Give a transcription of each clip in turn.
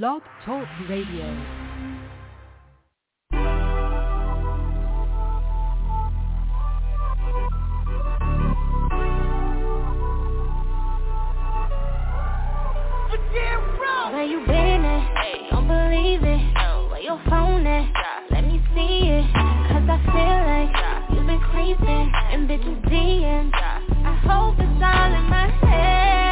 Blog Talk Radio. Where you been at? Don't believe it. Where your phone at? Let me see it. Cause I feel like you've been creeping and bitches DMs. I hope it's all in my head.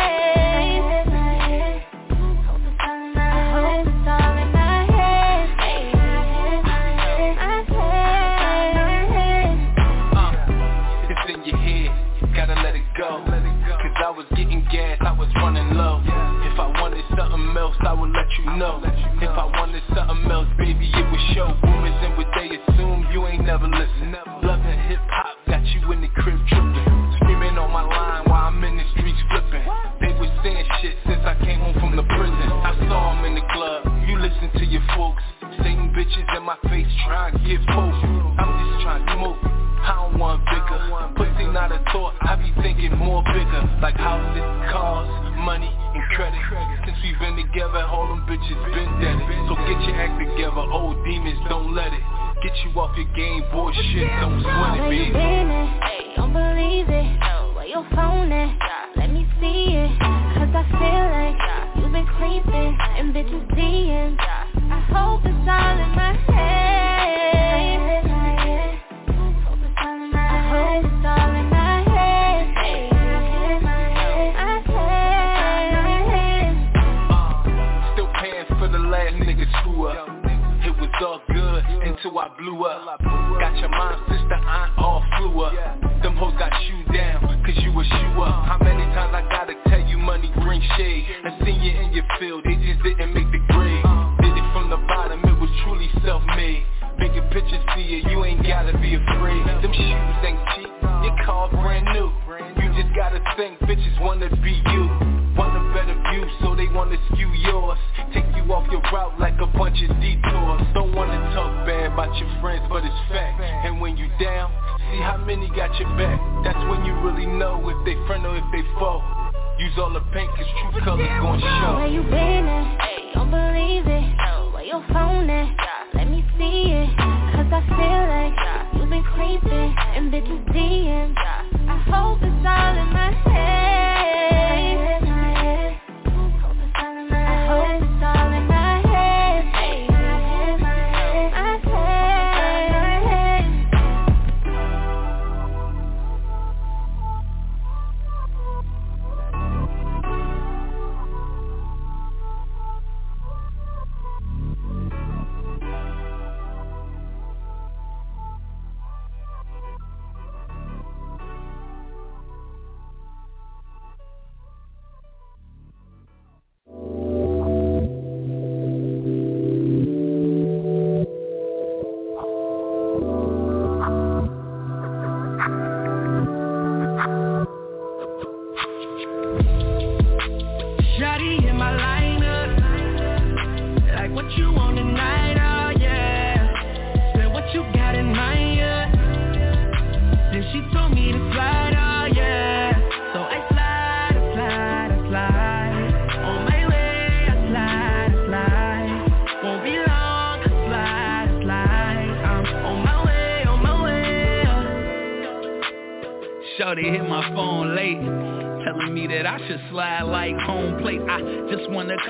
I would let you know. If I wanted something else, baby, it would show. Rumors and what they assume, you ain't never listen. Loving hip hop, got you in the crib tripping. Screaming on my line while I'm in the streets flipping. They was saying shit since I came home from the prison. I saw 'em in the club, you listen to your folks. Saying bitches in my face trying to get folk. I'm just trying to smoke. I don't want bigger Pussy not a thought, I be thinking more bigger Like houses, cars, money, and credit Since we've been together, all them bitches been dead So get your act together, old demons, don't let it Get you off your game, boy, shit, don't sweat it, you been at? Don't believe it. Where your phone at? Let me see it. Cause I feel like you've been creeping and bitches DMs. I hope it's all in my head. Until I blew up. Got your mom, sister, aunt all flew up. Them hoes got you down, cause you a shoe up. How many times I gotta tell you money bring shade? I seen you in your field, they just didn't make the grade. Did it from the bottom, it was truly self-made Bigger picture see it, you ain't gotta be afraid. Them shoes ain't cheap, your car brand new. You just gotta think, bitches wanna be you. Want a better view, so they wanna skew yours. Take you off your route like a bunch of detours. Don't wanna talk bad about your friends, but it's fact. And when you down, see how many got your back. That's when you really know if they friend or if they foe Use all the paint, cause true colors gon' show Where you been at? Don't believe it. Oh. Where your phone at? Let me see it. Cause I feel like you've been creeping and bitches DMs. I hope it's all in my head.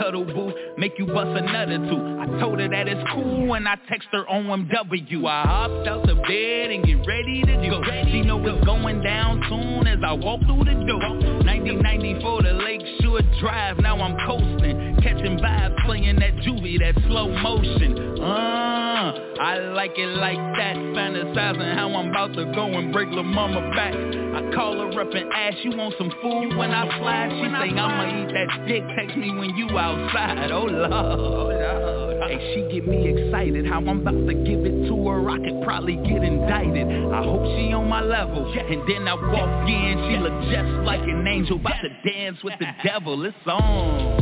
Cuddle make you bust another two I told her that it's cool when I text her OMW. I hopped out the bed and get ready to go. She know it's going down soon as I walk through the door. 1994 the lake Lakeshore Drive, now I'm coasting Catching vibes, playing that juvie, that slow motion. Uh, I like it like that Fantasizing how I'm about to go and break La Mama back. I call her up and ask, you want some food when I slide? She say, I'ma eat that dick, text me when you outside. Oh Lord, Hey, she get me excited how I'm about to give it to her. I could probably get indicted. I hope she on my level. And then I walk in, she look just like an angel About to dance with the devil, it's on.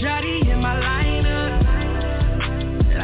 Shotty in my lineup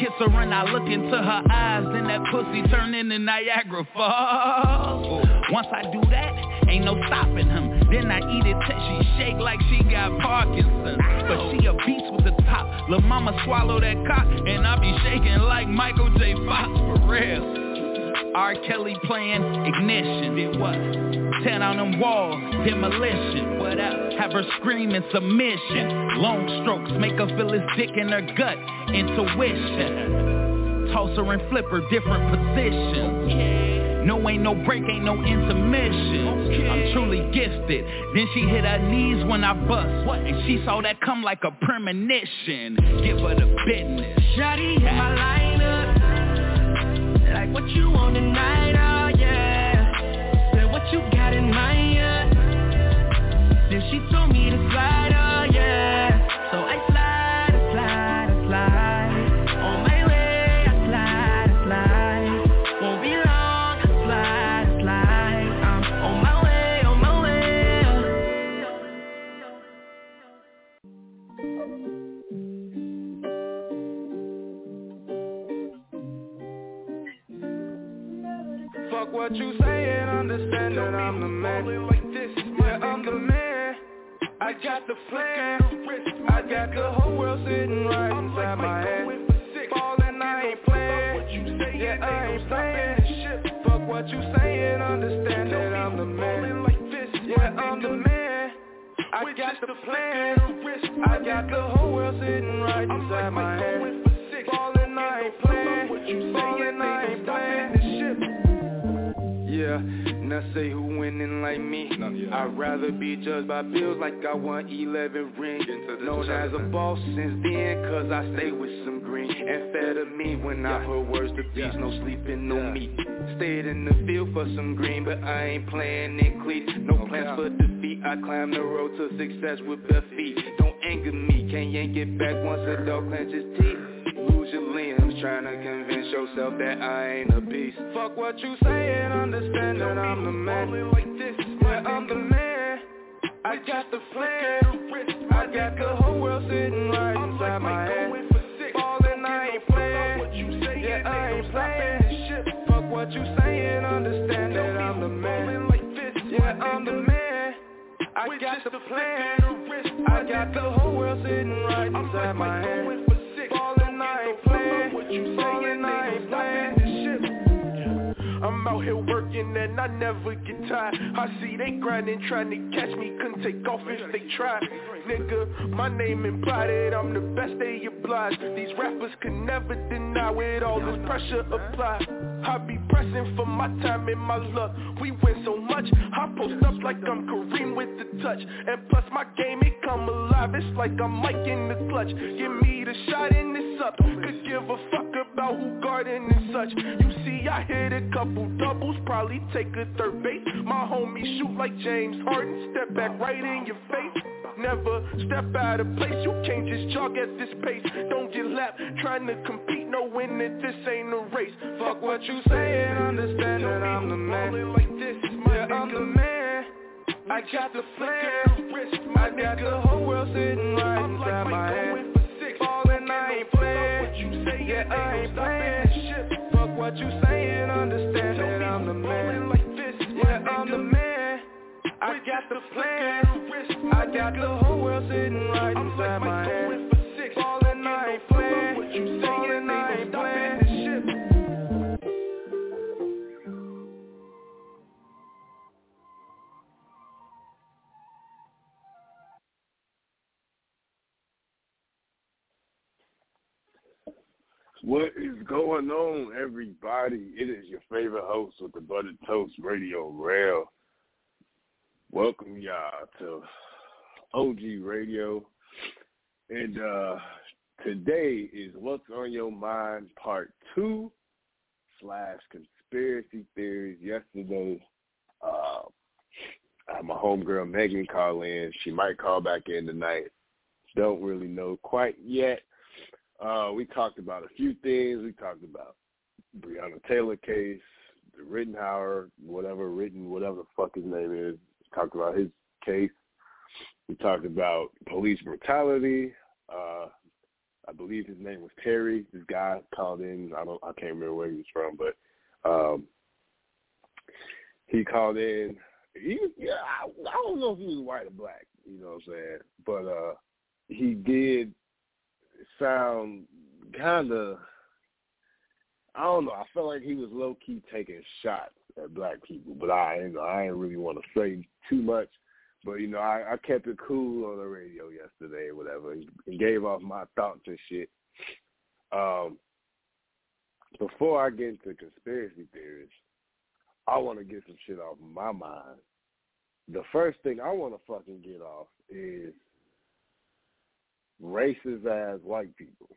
Kiss her and I look into her eyes, then that pussy turn into Niagara Falls. Once I do that, ain't no stopping him. Then I eat it till she shake like she got Parkinson's. But she a beast with the top. Lil' mama swallow that cock, and I be shaking like Michael J. Fox for real. R. Kelly playing ignition. Did what? Ten on them walls, demolition. What up? Have her screaming submission. Long strokes make her feel his dick in her gut. Intuition. Toss her and flip her different positions. No ain't no break, ain't no intermission. I'm truly gifted. Then she hit her knees when I bust. What? And she saw that come like a premonition. Give her the business. My lineup. What you want tonight, oh yeah. Said what you got in mind, yeah. What you saying, understand that I'm the man. Like this, yeah, I'm the man. I got the plan. I got the whole world sitting right inside my hand. Ballin', I ain't playing. Yeah, I ain't playing. Shit Fuck what you saying, understand that I'm the man. Yeah, I'm the man. I got the plan. I got the whole world sitting right inside my hand. Ballin', I ain't playing. Ballin', I ain't playing. Yeah, now say who winning like me? I'd rather be judged by bills like I won 11 rings. Known as a boss since then cause I stay with some green. Amphetamine when I put words to beats No sleeping, no meat. Stayed in the field for some green But I ain't playing in cleats. No plans for defeat. I climb the road to success with bare feet. Don't anger me, can't yank it back once a dog clenches teeth. Lose your limbs trying to convince yourself that I ain't a beast. Fuck what you saying, understand that I'm the man. Like this, yeah, I'm the man. I got the plan I got the whole world sitting right inside my hand Ballin', I ain't playing. Yeah, I ain't playing. Fuck what you saying, understand that I'm the man. Yeah, I'm the man. I got the plan. I got the whole world sitting right inside my hand Ballin', I ain't playing Ballin', I ain't playing I'm out here working and I never get tired. I see they grinding trying to catch me Couldn't take off if they tried. Nigga, my name implied it I'm the best they oblige These rappers can never deny With all this pressure applied. I be pressing for my time and my luck. We win so much I post up like I'm Kareem with the touch. And plus my game it come alive It's like I'm Mike in the clutch. Give me the shot and it's up. Could give a fuck about who guarding and such? You see I hit a couple doubles Probably take a third base. My homie shoot like James Harden Step back right in your face. Never step out of place You can't just jog at this pace. Don't get lapped trying to compete Knowing that this ain't a race. Fuck what you saying Understand that I'm the man. Like this, Yeah, I'm the man. I got the plan. I got the whole world sitting right inside my hand Yeah, I ain't playing Fuck what you saying Understand that I'm the man. Yeah, I'm the man. I got the plan. I got the whole world sitting right inside my hand Ballin', I ain't playing What is going on, everybody? It is your favorite host with the Buttered Toast Radio Rell. Welcome y'all to OG Radio. And uh today is What's on Your Mind Part 2 slash Conspiracy Theories. Yesterday, uh, had my homegirl Megan call in. She might call back in tonight. Don't really know quite yet. Uh, we talked about a few things. We talked about Breonna Taylor case, the Rittenhauer, whatever, Ritten, whatever the fuck his name is. Talked about his case. We talked about police brutality. Uh, I believe his name was Terry. This guy called in. I don't. I can't remember where he was from, but um, he called in. He was. Yeah, I, I don't know if he was white or black. You know what I'm saying? But uh, he did sound kind of. I don't know. I felt like he was low key taking shots at black people, but I ain't. I ain't really want to say too much. But you know, I, I kept it cool on the radio yesterday or whatever, and, and gave off my thoughts and shit. Um, before I get into conspiracy theories, I want to get some shit off my mind. The first thing I want to fucking get off is racist ass white people.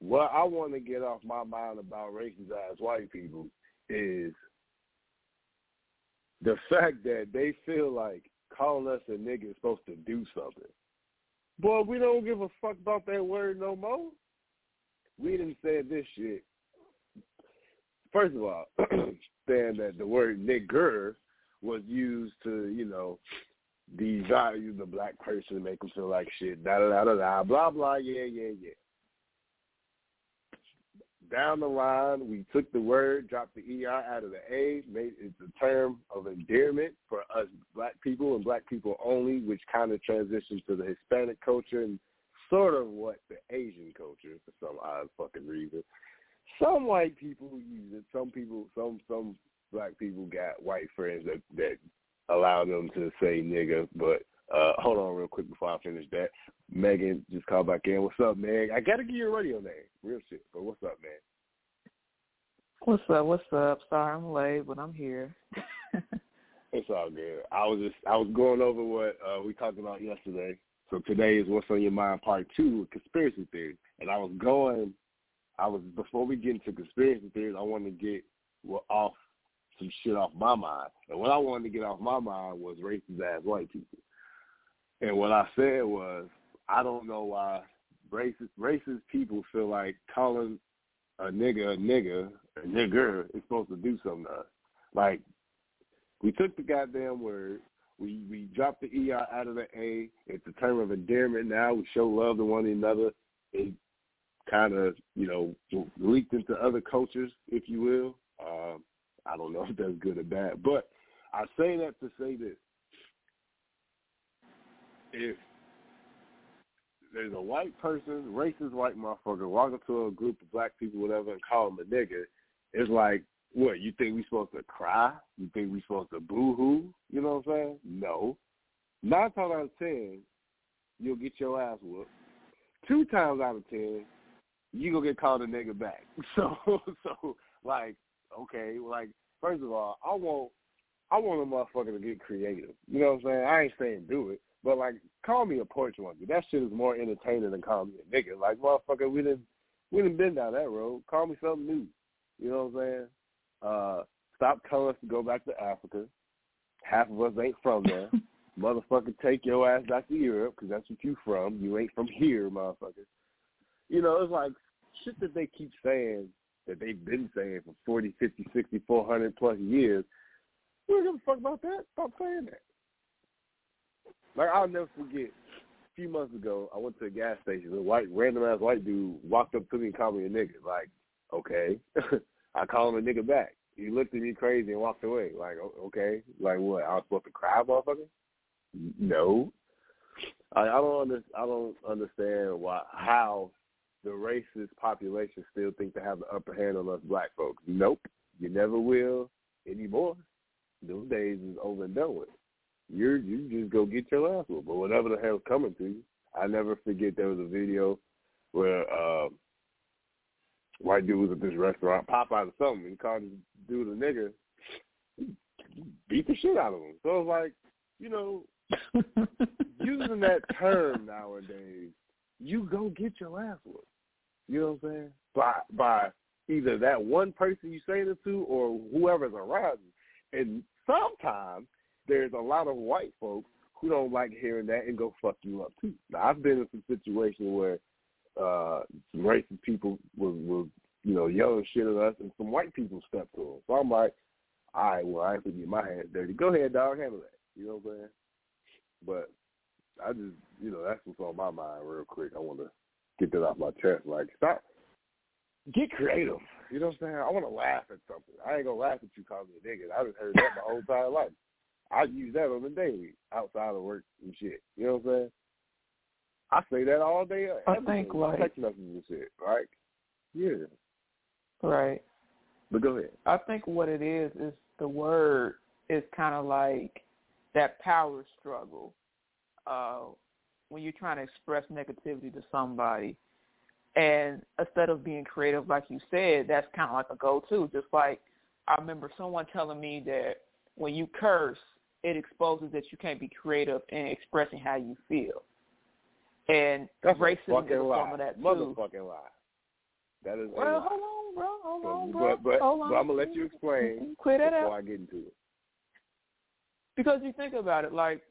What I want to get off my mind about racist ass white people is the fact that they feel like calling us a nigga is supposed to do something. Boy, we don't give a fuck about that word no more. We didn't say this shit. First of all, saying that the word nigger was used to, you know, devalue the black person, make them feel like shit, da da da da da, blah blah, yeah yeah yeah down the line, we took the word, dropped the ER out of the A, made it the term of endearment for us black people and black people only, which kind of transitions to the Hispanic culture and sort of what the Asian culture for some odd fucking reason. Some white people use it. Some people, some some black people got white friends that that allow them to say nigga. But uh hold on real quick before I finish that. Megan just called back in. What's up, man? I gotta give you a radio name. Real shit. But what's up, man? What's up? What's up? Sorry I'm late, but I'm here. it's all good. I was just I was going over what uh we talked about yesterday. So today is what's on your mind part two conspiracy theories. And I was going I was before we get into conspiracy theories, I wanted to get well, off some shit off my mind. And what I wanted to get off my mind was racist ass white people. And what I said was I don't know why racist racist people feel like calling a nigga a nigga, a nigger is supposed to do something to us. Like we took the goddamn word, we we dropped the ER out of the A. It's a term of endearment now. We show love to one another. It kind of, you know, leaked into other cultures, if you will. Um, I don't know if that's good or bad, but I say that to say this: if there's a white person, racist white motherfucker, walk up to a group of black people, whatever, and call them a nigga, it's like, what, you think we supposed to cry? You think we supposed to boo-hoo? You know what I'm saying? No. Nine times out of ten, you'll get your ass whooped. Two times out of ten, you gonna get called a nigga back. So, so like, okay, like, first of all, I want, I want a motherfucker to get creative. You know what I'm saying? I ain't saying do it, but like, call me a porch monkey. That shit is more entertaining than call me a nigga. Like, motherfucker, we didn't we didn't been down that road. Call me something new. You know what I'm saying? Uh, stop telling us to go back to Africa. Half of us ain't from there. motherfucker, take your ass back to Europe because that's what you from. You ain't from here, motherfucker. You know, it's like shit that they keep saying that they've been saying for 40, 50, 60, 400 plus years. We don't give a fuck about that. Stop saying that. Like I'll never forget. A few months ago, I went to a gas station. A white, random ass white dude walked up to me and called me a nigga. Like, okay, I call him a nigga back. He looked at me crazy and walked away. Like, okay, like what? I was supposed to cry, motherfucker? No. I, I don't under, I don't understand why how the racist population still think they have the upper hand on us black folks. Nope, you never will anymore. Those days is over and done with you you just go get your ass whooped. But whatever the hell's coming to you, I never forget there was a video where uh, white dude was at this restaurant, Popeye or something, and he called this dude a nigger, beat the shit out of him. So it's like, you know, using that term nowadays, you go get your ass whooped. You know what I'm saying? By by either that one person you saying it to or whoever's around you. And sometimes there's a lot of white folks who don't like hearing that and go fuck you up too. Now I've been in some situations where uh some racist people will, will you know yelling shit at us, and some white people step to them. So I'm like, all right, well I have to get my hands dirty. Go ahead, dog, handle that. You know what I'm saying? But I just, you know, that's what's on my mind real quick. I want to get that off my chest. Like, stop, get creative. You know what I'm saying? I want to laugh at something. I ain't gonna laugh at you calling me a nigga. I just heard that my whole entire life. I use that on the daily outside of work and shit. You know what I'm saying? I say that all day. I think like text messages and shit, right? Yeah. Right. But go ahead. I think what it is is the word is kind of like that power struggle. Uh, when you're trying to express negativity to somebody, and instead of being creative, like you said, that's kind of like a go-to. Just like I remember someone telling me that when you curse, it exposes that you can't be creative in expressing how you feel. And That's racism is form of that too. Motherfucking lie. That is well, hold on, bro. Hold on, bro. But, but, hold on. but I'm gonna let you explain Quit before out. I get into it. Because you think about it, like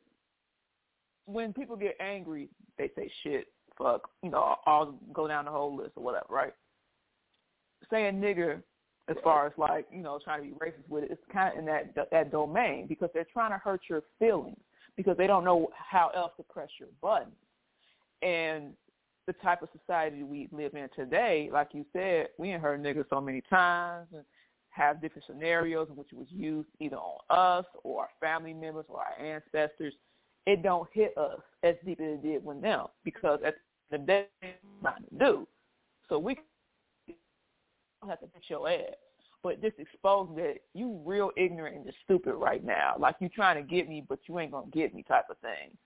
when people get angry, they say shit, fuck, you know, I'll go down the whole list or whatever, right? Saying nigger, as far as like you know, trying to be racist with it, it's kind of in that that domain because they're trying to hurt your feelings because they don't know how else to press your buttons. And the type of society we live in today, like you said, we ain't heard niggas so many times and have different scenarios in which it was used either on us or our family members or our ancestors. It don't hit us as deep as it did with them because at the day, to do. So we don't have to beat your ass. But just expose that you real ignorant and just stupid right now. Like you trying to get me, but you ain't gonna get me type of thing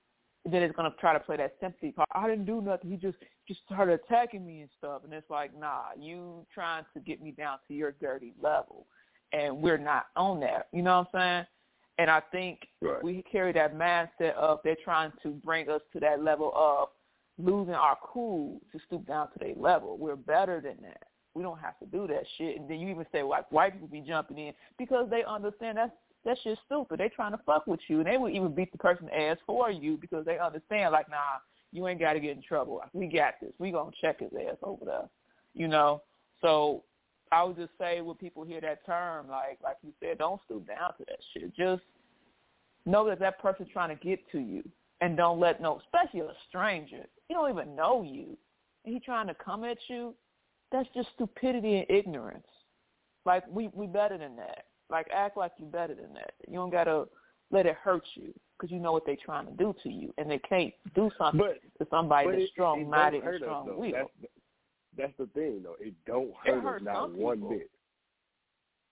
then it's gonna try to play that sympathy part. I didn't do nothing. He just just started attacking me and stuff. And it's like, nah, you trying to get me down to your dirty level, and we're not on that. You know what I'm saying? And I think right. we carry that mindset of they're trying to bring us to that level of losing our cool to stoop down to their level. We're better than that. We don't have to do that shit. And then you even say like white people be jumping in because they understand that's that shit's stupid. They trying to fuck with you, and they would even beat the person ass for you because they understand, like, nah, you ain't got to get in trouble. We got this. We gonna check his ass over there, you know. So I would just say when people hear that term, like, like you said, don't stoop down to that shit. Just know that that person's trying to get to you, and don't let no, especially a stranger. He don't even know you, and he trying to come at you. That's just stupidity and ignorance. Like we we better than that. Like act like you're better than that. You don't gotta let it hurt you because you know what they're trying to do to you, and they can't do something but, to somebody but that's strong minded and strong willed. That's, the thing, though. It don't hurt it hurts us not one people. bit.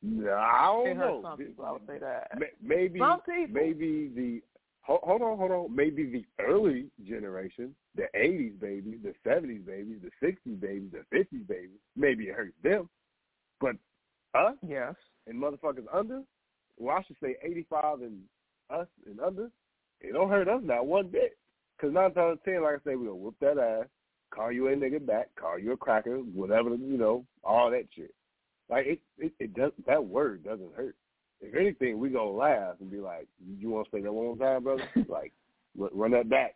No, I don't it know. some people. I would say that. Maybe, some people. maybe the hold on, hold on. Maybe the early generation, the '80s babies, the '70s babies, the '60s babies, the '50s babies. Maybe it hurts them, but us, yes, and motherfuckers under, well, I should say 85 and us and under, it don't hurt us not one bit. Because nine times ten, like I say, we gonna whoop that ass, call you a nigga back, call you a cracker, whatever, you know, all that shit. Like it, it, it does. That word doesn't hurt. If anything, we gonna laugh and be like, "You want to say that one more time, brother? like, run that back."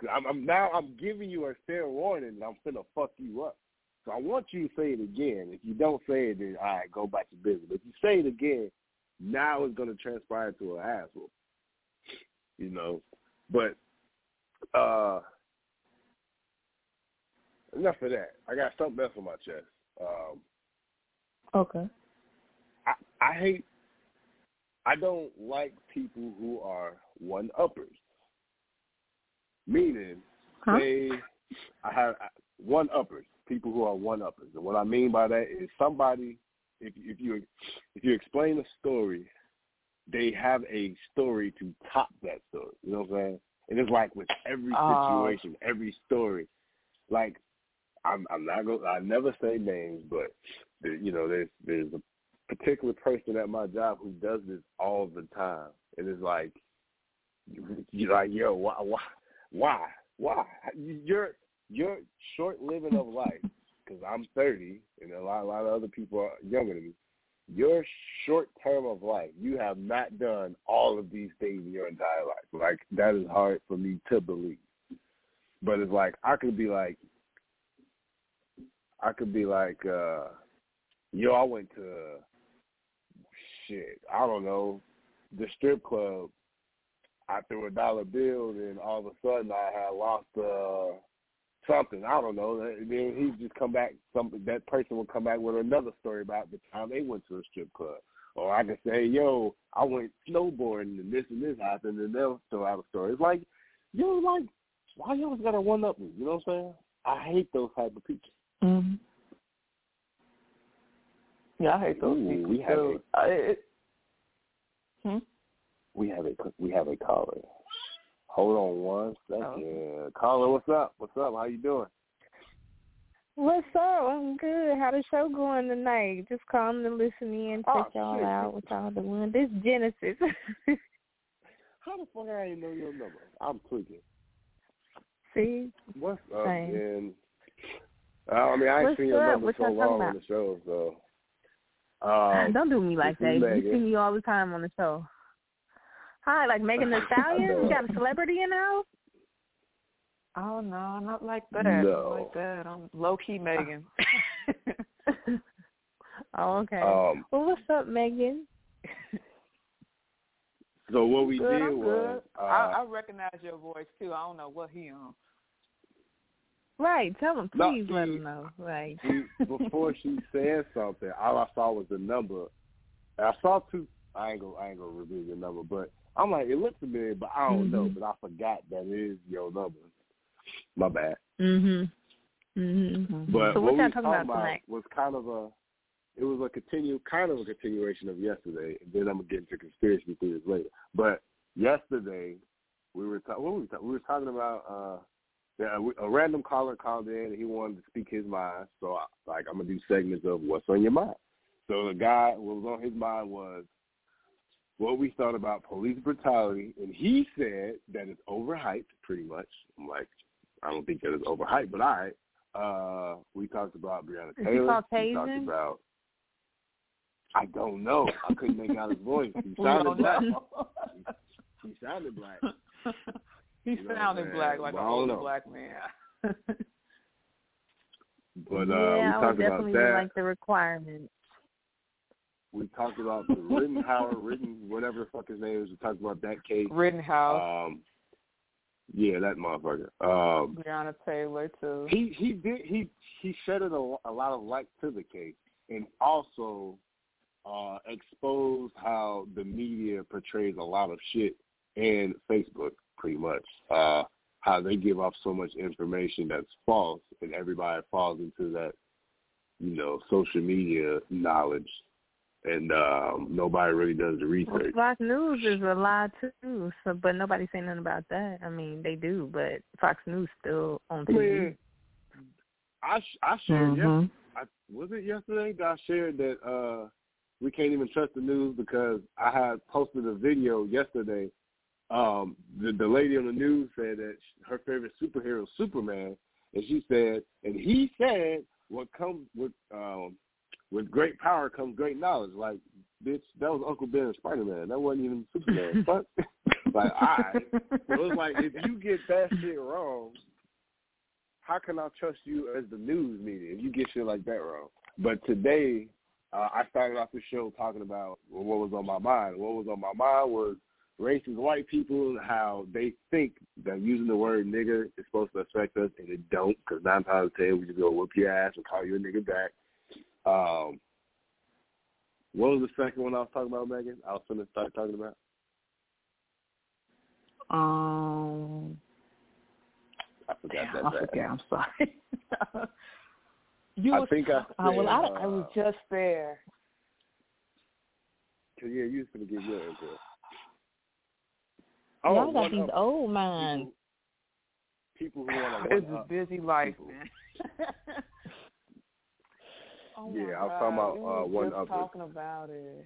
Cause I'm, I'm now I'm giving you a fair warning. and I'm finna fuck you up. So I want you to say it again. If you don't say it, then all right, go back to business. But if you say it again, now it's going to transpire to an asshole. You know, but uh enough of that. I got something else on my chest. Um, okay. I, I hate. I don't like people who are one uppers. Meaning, huh? they, I have one uppers. People who are one uppers, and what I mean by that is somebody. If if you if you explain a story they have a story to top that story. You know what I'm saying? And it's like with every Oh. situation, every story. Like I'm I'm not going I never say names, but you know, there's there's a particular person at my job who does this all the time. And it's like you're like, yo, why why why? Why? You're you're short living of life, because I'm 30 and a lot a lot of other people are younger than me your short term of life, you have not done all of these things in your entire life. Like that is hard for me to believe. But it's like I could be like I could be like, uh yo, I went to shit, I don't know, the strip club. I threw a dollar bill, and all of a sudden I had lost uh, something. I don't know. And then he'd just come back. Something that person would come back with another story about the time they went to a strip club. Or I could say, "Yo, I went snowboarding and this and this happened," and they'll throw out a story. It's like, yo, like, why you always gotta one up me? You know what I'm saying? I hate those type of people. Mm-hmm. Yeah, I hate those Ooh, people we have too. I, it, hmm? We have a we have a caller. Hold on one second. Caller, what's up? What's up? How you doing? What's up? I'm good. How the show going tonight? Just calling to listen in, Oh, check y'all shit. out, what y'all doing. This Genesis. How the fuck I didn't know your number? I'm tweaking. See? What's up, Same. man? Uh, I mean, I ain't What's seen your up? number so long on the show, so. Um, Don't do me like this that. is You see me all the time on the show. Hi, like Megan Thee Stallion? We got a celebrity in the house? Oh no, not like that. No. Not like that. I'm low key Megan. oh, okay. Um, well, what's up, Megan? so what we good, did I'm was, uh, I, I recognize your voice too. I don't know what he on. Right, tell No, please let them know. Right. she, before she said something, all I saw was the number. And I saw two. I ain't gonna, I ain't gonna reveal your number, but I'm like, it looks familiar, but I don't know. Mhm. But I forgot that is your number. My bad. Mhm. Mhm. But so what what we y'all talking about tonight? was kind of a, it was a continue, kind of a continuation of yesterday. And then I'm gonna get into conspiracy theories later. But yesterday, we were talking. What were we talking? We were talking about. A, a random caller called in and he wanted to speak his mind. So, I, like, I'm gonna do segments of what's on your mind. So the guy, what was on his mind was what we thought about police brutality, and he said that it's overhyped, pretty much. I'm like, I don't think that it's overhyped, but all right. Uh, we talked about Breonna Is Taylor. We talked about. I don't know. I couldn't make out his voice. He sounded black. He sounded black. he You know sounded black like But an I don't older know. black man. But uh, yeah, we I talked would definitely about that. like the requirements. We talked about the Rittenhauer, Ritten, whatever the fuck his name is. We talked about that case. Rittenhouse, Um, yeah, that motherfucker. Um, Breonna Taylor too. he he did he he shedded a, a lot of light to the case, and also uh, exposed how the media portrays a lot of shit and Facebook, pretty much. Uh, how they give off so much information that's false, and everybody falls into that, you know, social media knowledge, and um, nobody really does the Well, research. Fox News is a lie too, so but nobody's saying nothing about that. I mean, they do, but Fox News still on TV. mean, I sh- I shared yes- Mhm. I, was it yesterday that I shared that uh we can't even trust the news because I had posted a video yesterday. Um, the the lady on the news said that sh- her favorite superhero is Superman, and she said, and he said, what comes with um with great power comes great knowledge. Like, bitch, that was Uncle Ben and Spider Man. That wasn't even Superman. Fuck. like, all right. So it's like if you get that shit wrong, how can I trust you as the news media if you get shit like that wrong? But today, uh, I started off the show talking about what was on my mind. What was on my mind was racist white people, how they think that using the word nigger is supposed to affect us, and it don't, because nine times out of ten we just go whoop your ass and call you a nigger back. Um, what was the second one I was talking about, Megan? I was going to start talking about. Um, I forgot damn, that. I bad. forget. I'm sorry. you I was, think I uh, well, I, said, I was uh, just there. Cause yeah, you was gonna give your input. Y'all got these old minds. People, people who want to It's a busy life, people. man. oh my Yeah, I was God, talking about, uh, were one just uppers. talking about it.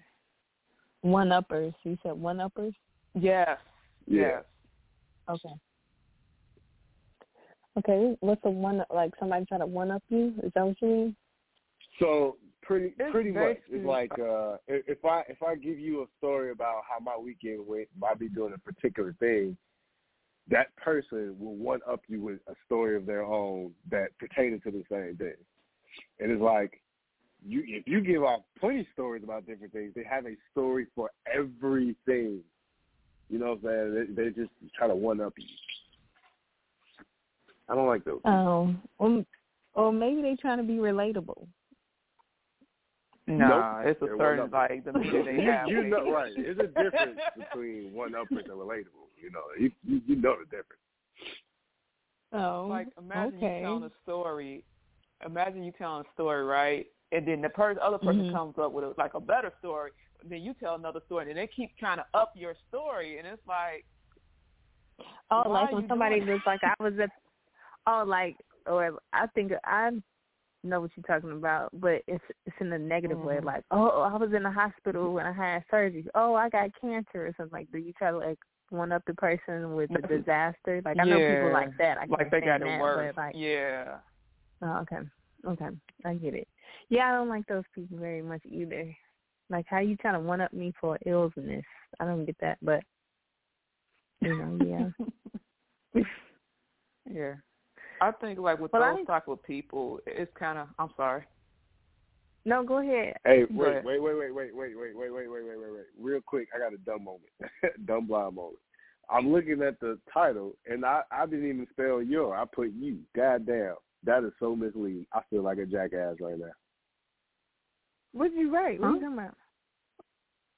One uppers. You said one uppers. Yes. Yeah. Yes. Okay. Okay. What's the one? Like somebody try to one up you? Is that what you mean? So pretty It's pretty much, it's like uh, if if I if I give you a story about how my weekend went by be doing a particular thing, that person will one up you with a story of their own that pertaining to the same thing. And it's like you if you give off plenty stories about different things, they have a story for everything. You You know what I'm saying? They, they just try to one up you. I don't like those. Oh, um, or maybe they trying to be relatable. Nah, Nope. it's a They're certain one-uppers. like demeanor they you, have. you know, right? There's a difference between one uppers and relatable. You know, you, you you know the difference. Oh, like imagine okay. you telling a story. Imagine you telling a story, right? And then the person, other person Mhm. comes up with a, like a better story. Then you tell another story, and they keep trying to up your story, and it's like, Oh, Why like when somebody doing was like, I was at, oh, like, or I think I know what you're talking about, but it's it's in a negative way. Mhm. Like, oh, I was in the hospital when I had surgery. Oh, I got cancer or something like. Do you try to like one up the person with the disaster? Like I know people like that. I like they got it that, worse. Like, yeah. oh, okay, okay, I get it. Yeah, I don't like those people very much either. Like how you trying to one up me for illness? I don't get that, but you know, yeah. Yeah. I think like with Well, I those think- type of people, it's kind of. I'm sorry. No, go ahead. Hey, wait, wait, wait, wait, wait, wait, wait, wait, wait, wait, wait, wait, wait. Real quick, I got a dumb moment, dumb blind moment. I'm looking at the title, and I I didn't even spell your. I put you. Goddamn, that is so misleading. I feel like a jackass right now. What did you write? What are you talking about?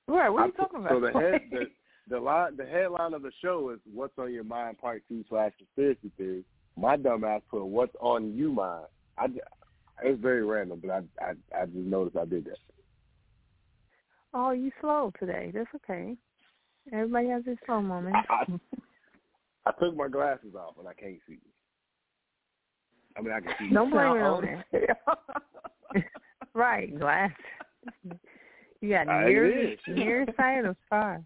Right. What are you put- talking about? So the head, the the line, the headline of the show is "What's on Your Mind" Part Two slash conspiracy theory. My dumb ass put "What's on You Mind." I it was very random, but I I I just noticed I did that. Oh, you slow today. That's okay. Everybody has their slow moments. I, I, I took my glasses off and I can't see. I mean, I can see. Don't blame it on that. Right, glass. You got near near sight or far.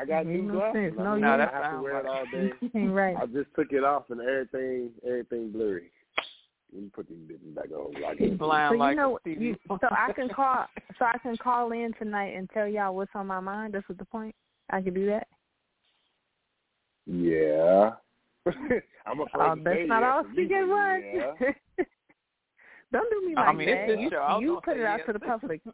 I got new no glasses. sense. I No, mean, you- I that have to wear it all day. Right. I just took it off and everything, everything blurry. Let me put these bitches back on. Like He's blind So you know, a TV. you, so I can call, so I can call in tonight and tell y'all what's on my mind. That's what the point. I can do that. Yeah. I'm afraid Oh, to that's say not yes all for she you, can but Don't do me like I like mean, that. it's his you show. You put it out yes. to the public.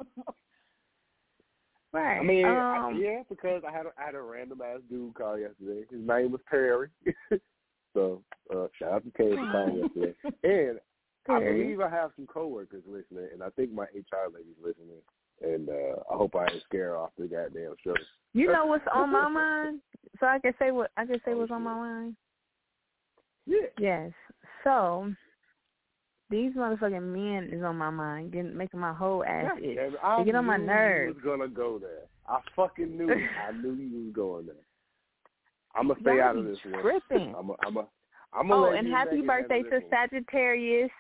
Right. I mean, I- um, yeah, because I had a, I had a random ass dude call yesterday. His name was Perry. so uh, shout out to Perry for calling yesterday. And I believe I have some coworkers listening, and I think my HR lady's listening. And uh, I hope I ain't scare off the goddamn show. You know what's on my mind? So I can say what I can say Oh, what's on my mind. Yeah. Yes. So these motherfucking men is on my mind, getting making my whole ass God itch. I They get on my knew nerves. You was gonna go there. I fucking knew. I knew you was going there. I'm gonna stay Y'all out of this one. tripping. I'm a, I'm a, I'm Oh, and happy birthday to one. Sagittarius.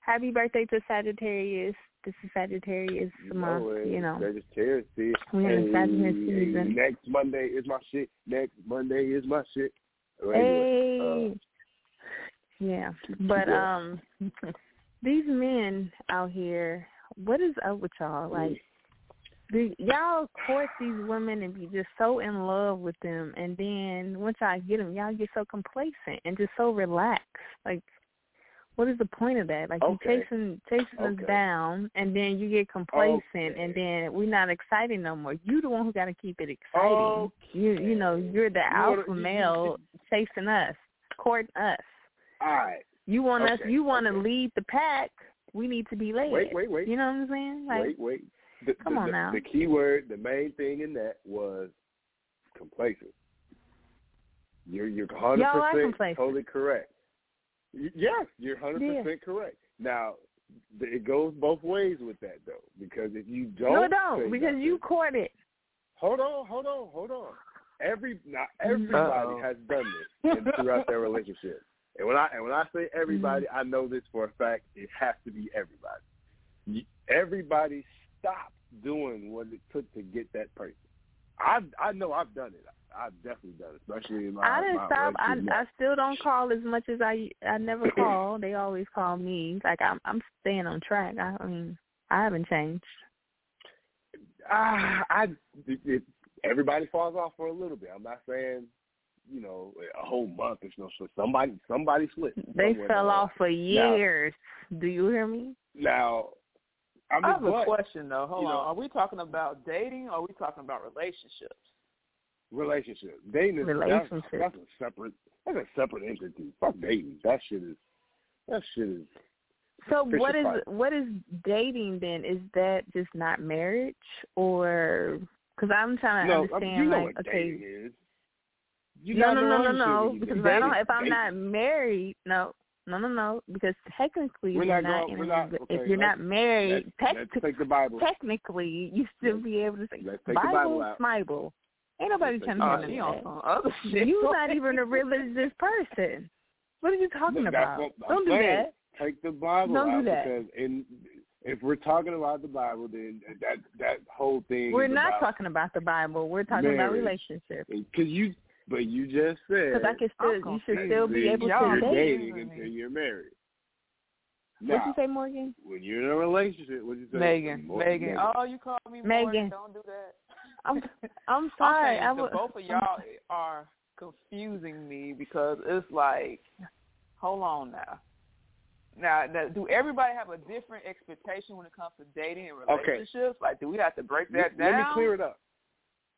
Happy birthday to Sagittarius. This is Sagittarius You month, know you know. Sagittarius, see. We in Sagittarius season. Next Monday is my shit. Next Monday is my shit. Anyway, Hey. Uh, yeah. But um these men out here, what is up with y'all? Like do y'all court these women and be just so in love with them, and then once y'all get them, y'all get so complacent and just so relaxed. Like, what is the point of that? Like, Okay. you chasing chasing Okay. us down, and then you get complacent, and then we're not excited no more. You the one who got to keep it exciting. You you know you're the alpha male chasing us, courting us. All right. You want us. You want to okay. lead the pack. We need to be led. Wait, wait, wait. You know what I'm saying? Like, wait, wait. The, come the, on the, now. The key word, the main thing in that was complacent. You're you're 100 percent totally correct. Yes, you're hundred percent correct. Now, it goes both ways with that though, because if you don't, no, don't because you nothing- courted. Hold on, hold on, hold on. Every not mm-hmm. everybody Uh-oh. has done this in, throughout their relationship. And when I and when I say everybody, I know this for a fact. It has to be everybody. Everybody stop doing what it took to get that person. I I know I've done it. I've definitely done it, especially in my. I didn't my stop. I relationship I still don't call as much as I I never call. they always call me. Like I'm I'm staying on track. I, I mean I haven't changed. Ah, I it, it, everybody falls off for a little bit. I'm not saying you know a whole month or so. So somebody somebody slipped. They fell down the off for line. years. Do you hear me? Now, I mean, I have a question though. Hold on. know- Are we talking about dating or are we talking about relationships? relationship. Dating is Relationship. That's, that's a separate. That's a separate entity. Fuck dating. That shit is. That shit is. So what is Price. what is dating then? Is that just not marriage, or because I'm trying to no, understand you know like what okay, dating is. You no no no no no because if I don't, if I'm not married no no no no because technically We're if you're not not, going- in we're a- not- if you're not married let's, tec- let's take the Bible. technically you still Let's- be able to say Let's take the Bible out. Bible. Ain't nobody Let's take trying the to hear Bible she none on other that. shit. You're not even a religious person. What are you talking That's about? what I'm Don't do saying. that. Take the Bible Don't do out that. because in if we're talking about the Bible, then that that whole thing. We're is not about, talking about the Bible. We're talking about relationships. Because you, but you just said Because I can still, you should still be able to date. dating until you're married. What Now, you say, Morgan? when you're in a relationship, what you say? Megan, More- Megan. Oh, you called me Megan. Morgan. Don't do that. I'm I'm I'm sorry. saying I the would, both of y'all are confusing me because it's like, hold on now. Now, now, do everybody have a different expectation when it comes to dating and Okay. relationships? Like, do we have to break let, that down? let me clear it up.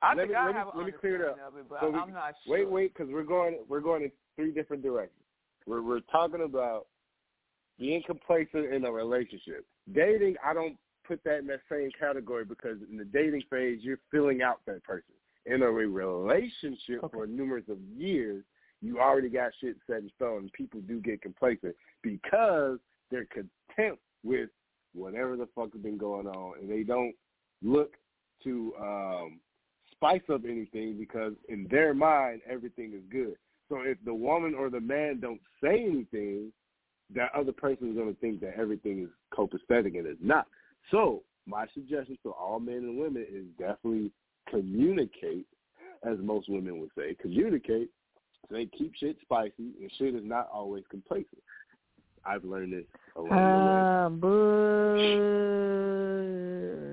I let think me- I let me- have a let me clear it up. understanding it, but So we- I'm not sure. Wait, wait, because we're going we're going in three different directions. We're we're talking about being complacent in a relationship. Dating, I don't put that in that same category because in the dating phase, you're filling out that person. In a relationship for numerous of years, you already got shit set in stone. People do get complacent because they're content with whatever the fuck has been going on, and they don't look to um, spice up anything because in their mind everything is good. So if the woman or the man don't say anything, that other person is going to think that everything is copacetic and it's not. So my suggestion to all men and women is definitely communicate, as most women would say, communicate. Say keep shit spicy and shit is not always complacent. I've learned this along the way. Uh, boo.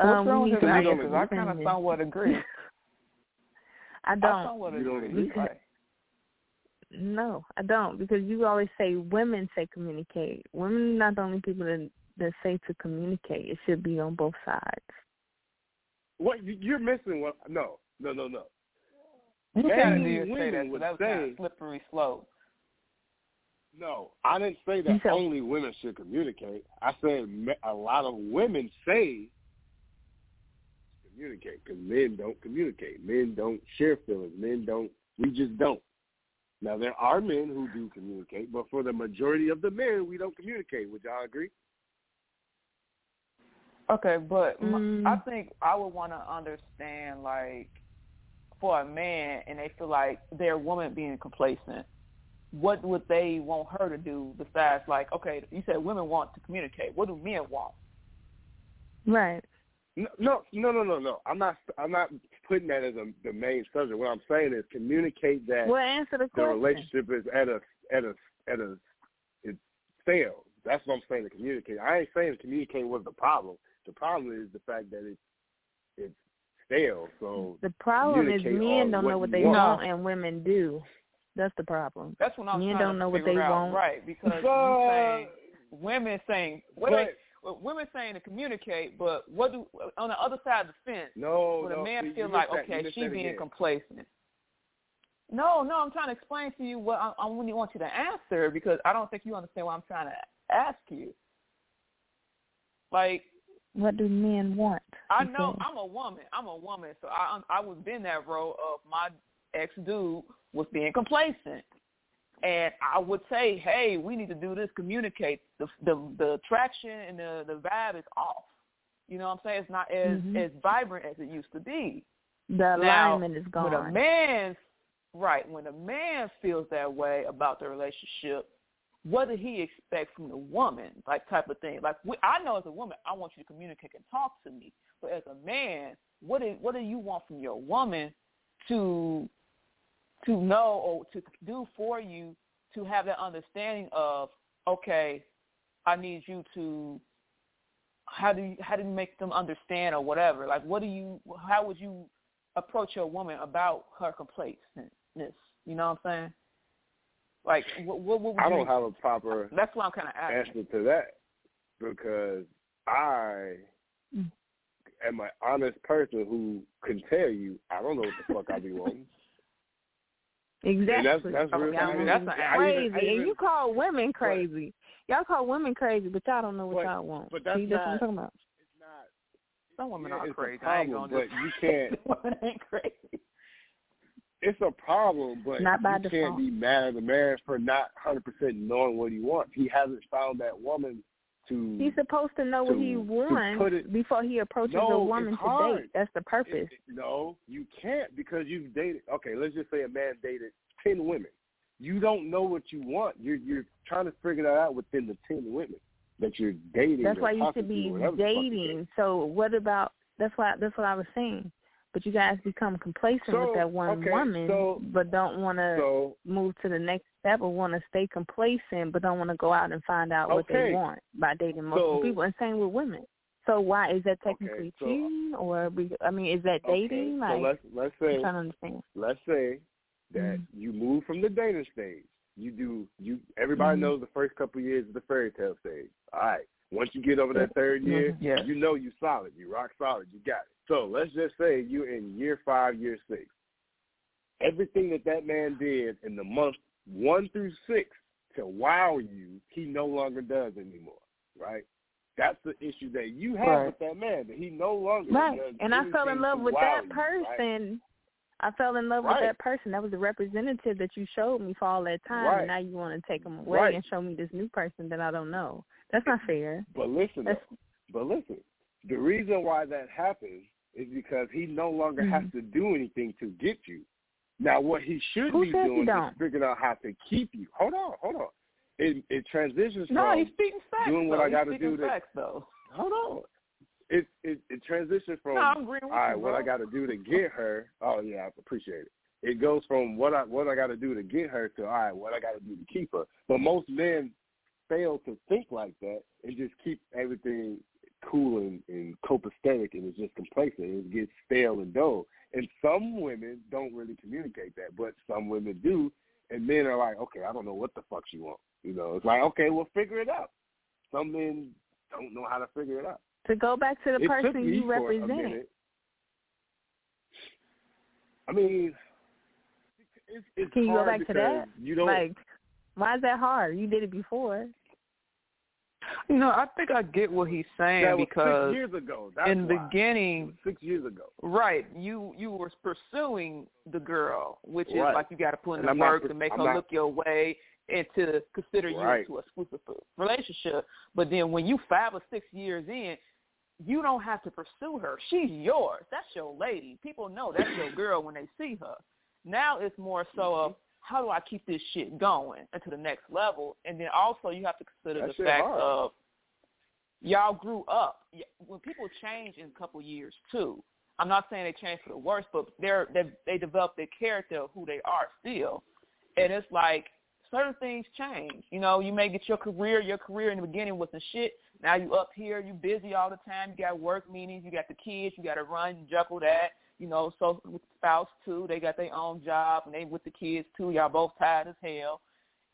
What's Um, wrong with need him? to you don't Because I kind of this somewhat agree. I I don't. somewhat agree. agree? Like, No, I don't because you always say women say communicate. Women are not the only people that that say to communicate. It should be on both sides. What you- you're missing? What? No, no, no, no. you Men kind of did say women that, so would that was kind say- of slippery slope. No, I didn't say that said- only women should communicate. I said a lot of women say communicate because men don't communicate. Men don't share feelings. Men don't. We just don't. Now there are men who do communicate, but for the majority of the men, we don't communicate. Would y'all agree? Okay, but m Mm. I think I would want to understand, like, for a man, and they feel like their woman being complacent, what would they want her to do besides, like, okay, you said women want to communicate. What do men want? Right. No, no, no, no, no, no. I'm not. I'm not putting that as a, the main subject. What I'm saying is communicate that Well, answer the the relationship is at a at a at a it fails. That's what I'm saying to communicate. I ain't saying communicate was the problem. The problem is the fact that it's it's stale. So The problem is men don't what know what they want. want and women do. That's the problem. That's what I'm Men trying don't to know what they out, want. right? Because you But- saying women saying what but they, well, women saying to communicate, but what do on the other side of the fence? no, Would no, a man see, feel like that- okay, she being again. complacent? No, no, I'm trying to explain to you what I, I really want you to answer because I don't think you understand what I'm trying to ask you. Like What do men want? I know. I'm a woman. I'm a woman, so I I was in that role of my ex dude was being complacent, and I would say, hey, we need to do this. Communicate. The the the attraction and the the vibe is off. You know what I'm saying? It's not as Mhm. as vibrant as it used to be. The Now, alignment is gone. When a man, right, when a man feels that way about the relationship, what did he expect from the woman? Like type of thing. Like we, I know as a woman, I want you to communicate and talk to me. But as a man, what do what do you want from your woman to to know or to do for you to have that understanding of okay, I need you to how do you how do you make them understand or whatever? Like what do you how would you approach your woman about her complacentness? You know what I'm saying? Like what what, what would I don't have a proper that's what I'm kind of asking. answer to that because I Mm. am an honest person who can tell you I don't know what the fuck I be wanting. Exactly. And that's that's real. yeah, I mean, that's crazy. even- I and you call women crazy. Y'all call women crazy, but y'all don't know what But- y'all want. but that's See, that's what I'm talking about. it's not Some women yeah, are it's crazy. a I ain't problem, gonna but just you can't. women ain't crazy. It's a problem, but Not by you default. can't be mad at the man for not hundred percent knowing what he wants. He hasn't found that woman to. He's supposed to know what he to- to wants it- before he approaches No, a woman to date. That's the purpose. It- it- no, you can't because you've dated. Okay, let's just say a man dated ten women. You don't know what you want. You're you're trying to figure that out within the ten women that you're dating. That's why you should be or whatever the fuck it dating. So what about? That's why. That's what I was saying. But you guys become complacent So, with that one okay, woman, so- but don't want to So move to the next step or want to stay complacent, but don't want to go out and find out what they want by dating multiple people. And same with women. So why is that technically so- cheating, or be- I mean, is that dating? Okay, like, let's let's I'm say trying to understand. let's say that Mhm. you move from the dating stage. You do you everybody Mhm. knows the first couple of years is the fairy tale stage. All right. Once you get over that third year, Mhm. Yes. you know you solid. You rock solid. You got it. So let's just say you're in year five, year six. Everything that that man did in the month one through six to wow you, he no longer does anymore. Right? That's the issue that you have Right. with that man. That he no longer Right. does And I fell in love with wow that you, right? person. I fell in love Right. with that person. That was the representative that you showed me for all that time. Right. And now you want to take him away Right. and show me this new person that I don't know. That's not fair. But listen, though, but listen. The reason why that happens is because he no longer has Mhm. to do anything to get you. Now, what he should Who be doing is figuring out how to keep you. Hold on, hold on. It it transitions No, from he's speaking facts. doing what though. I gotta do to- Facts, though. hold on. It it it transitions from No, I'm agreeing with all right, you, what. I got to do to get her. Oh yeah, I appreciate it. It goes from what I what I got to do to get her to all right, what I got to do to keep her. But most men fail to think like that and just keep everything cool and, and copacetic and it's just complacent. It gets stale and dull. And some women don't really communicate that, but some women do. And men are like, okay, I don't know what the fuck you want. You know, it's like, okay, well, figure it out. Some men don't know how to figure it out. To go back to the it person you represent. I mean, it's, it's Can you go back to that? You don't. Like, why is that hard? You did it before. You know, I think I get what he's saying because six years ago. That's in the beginning, six years ago. right, you you were pursuing the girl, which is Right. like you got to put in And the work to make I'm her not- look your way and to consider you Right. into a exclusive relationship. But then when you five or six years in, you don't have to pursue her. She's yours. That's your lady. People know that's your girl when they see her. Now it's more so of mm-hmm. how do I keep this shit going into the next level, and then also you have to consider That the fact hard. of y'all grew up. When people change in a couple years too, I'm not saying they change for the worse, but they're they they develop their character of who they are still, and it's like certain things change. You know, you may get your career. Your career in the beginning was some shit. Now you up here, you busy all the time. You got work meetings. You got the kids. You got to run juggle that. You know, so with the spouse too, they got their own job and they with the kids too. Y'all both tired as hell.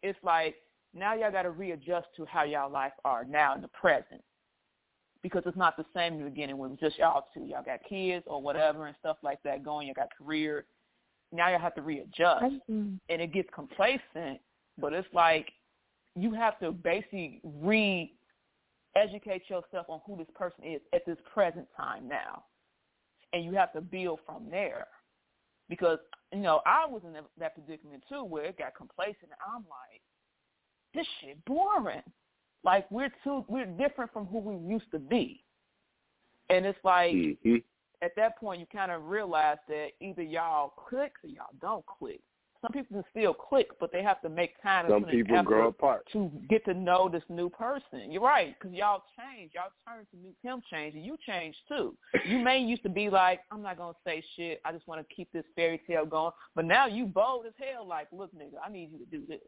It's like now y'all got to readjust to how y'all life are now in the present because it's not the same in the beginning when it was just y'all two. Y'all got kids or whatever and stuff like that going. Y'all got career. Now y'all have to readjust, and it gets complacent. But it's like you have to basically re-educate yourself on who this person is at this present time now, and you have to build from there. Because you know I was in that- that predicament too, where it got complacent. And I'm like, this shit boring. Like we're too we're different from who we used to be. And it's like Mhm. at that point you kind of realize that either y'all click or y'all don't click. Some people can still click, but they have to make time Some people grow apart. to get to know this new person. You're right, because y'all change. Y'all turn to meet him change, and you change too. You may used to be like, I'm not gonna say shit. I just want to keep this fairy tale going. But now you bold as hell. Like, look, nigga, I need you to do this.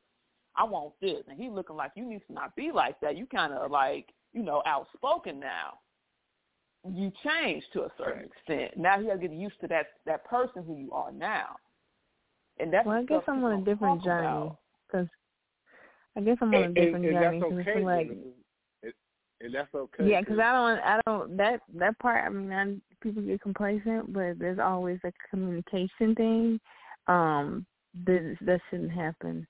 I want this, and he looking like you need to not be like that. You kind of like, you know, outspoken now. You change to a certain Right. extent. Now you got to get used to that that person who you are now. And that's well, I guess I'm on a different journey because I guess I'm on a And, and, different and journey that's 'cause I okay. like Genesis. And that's okay. Yeah, because I don't, I don't that that part. I mean, I, people get complacent, but there's always a communication thing. Um, that that shouldn't happen.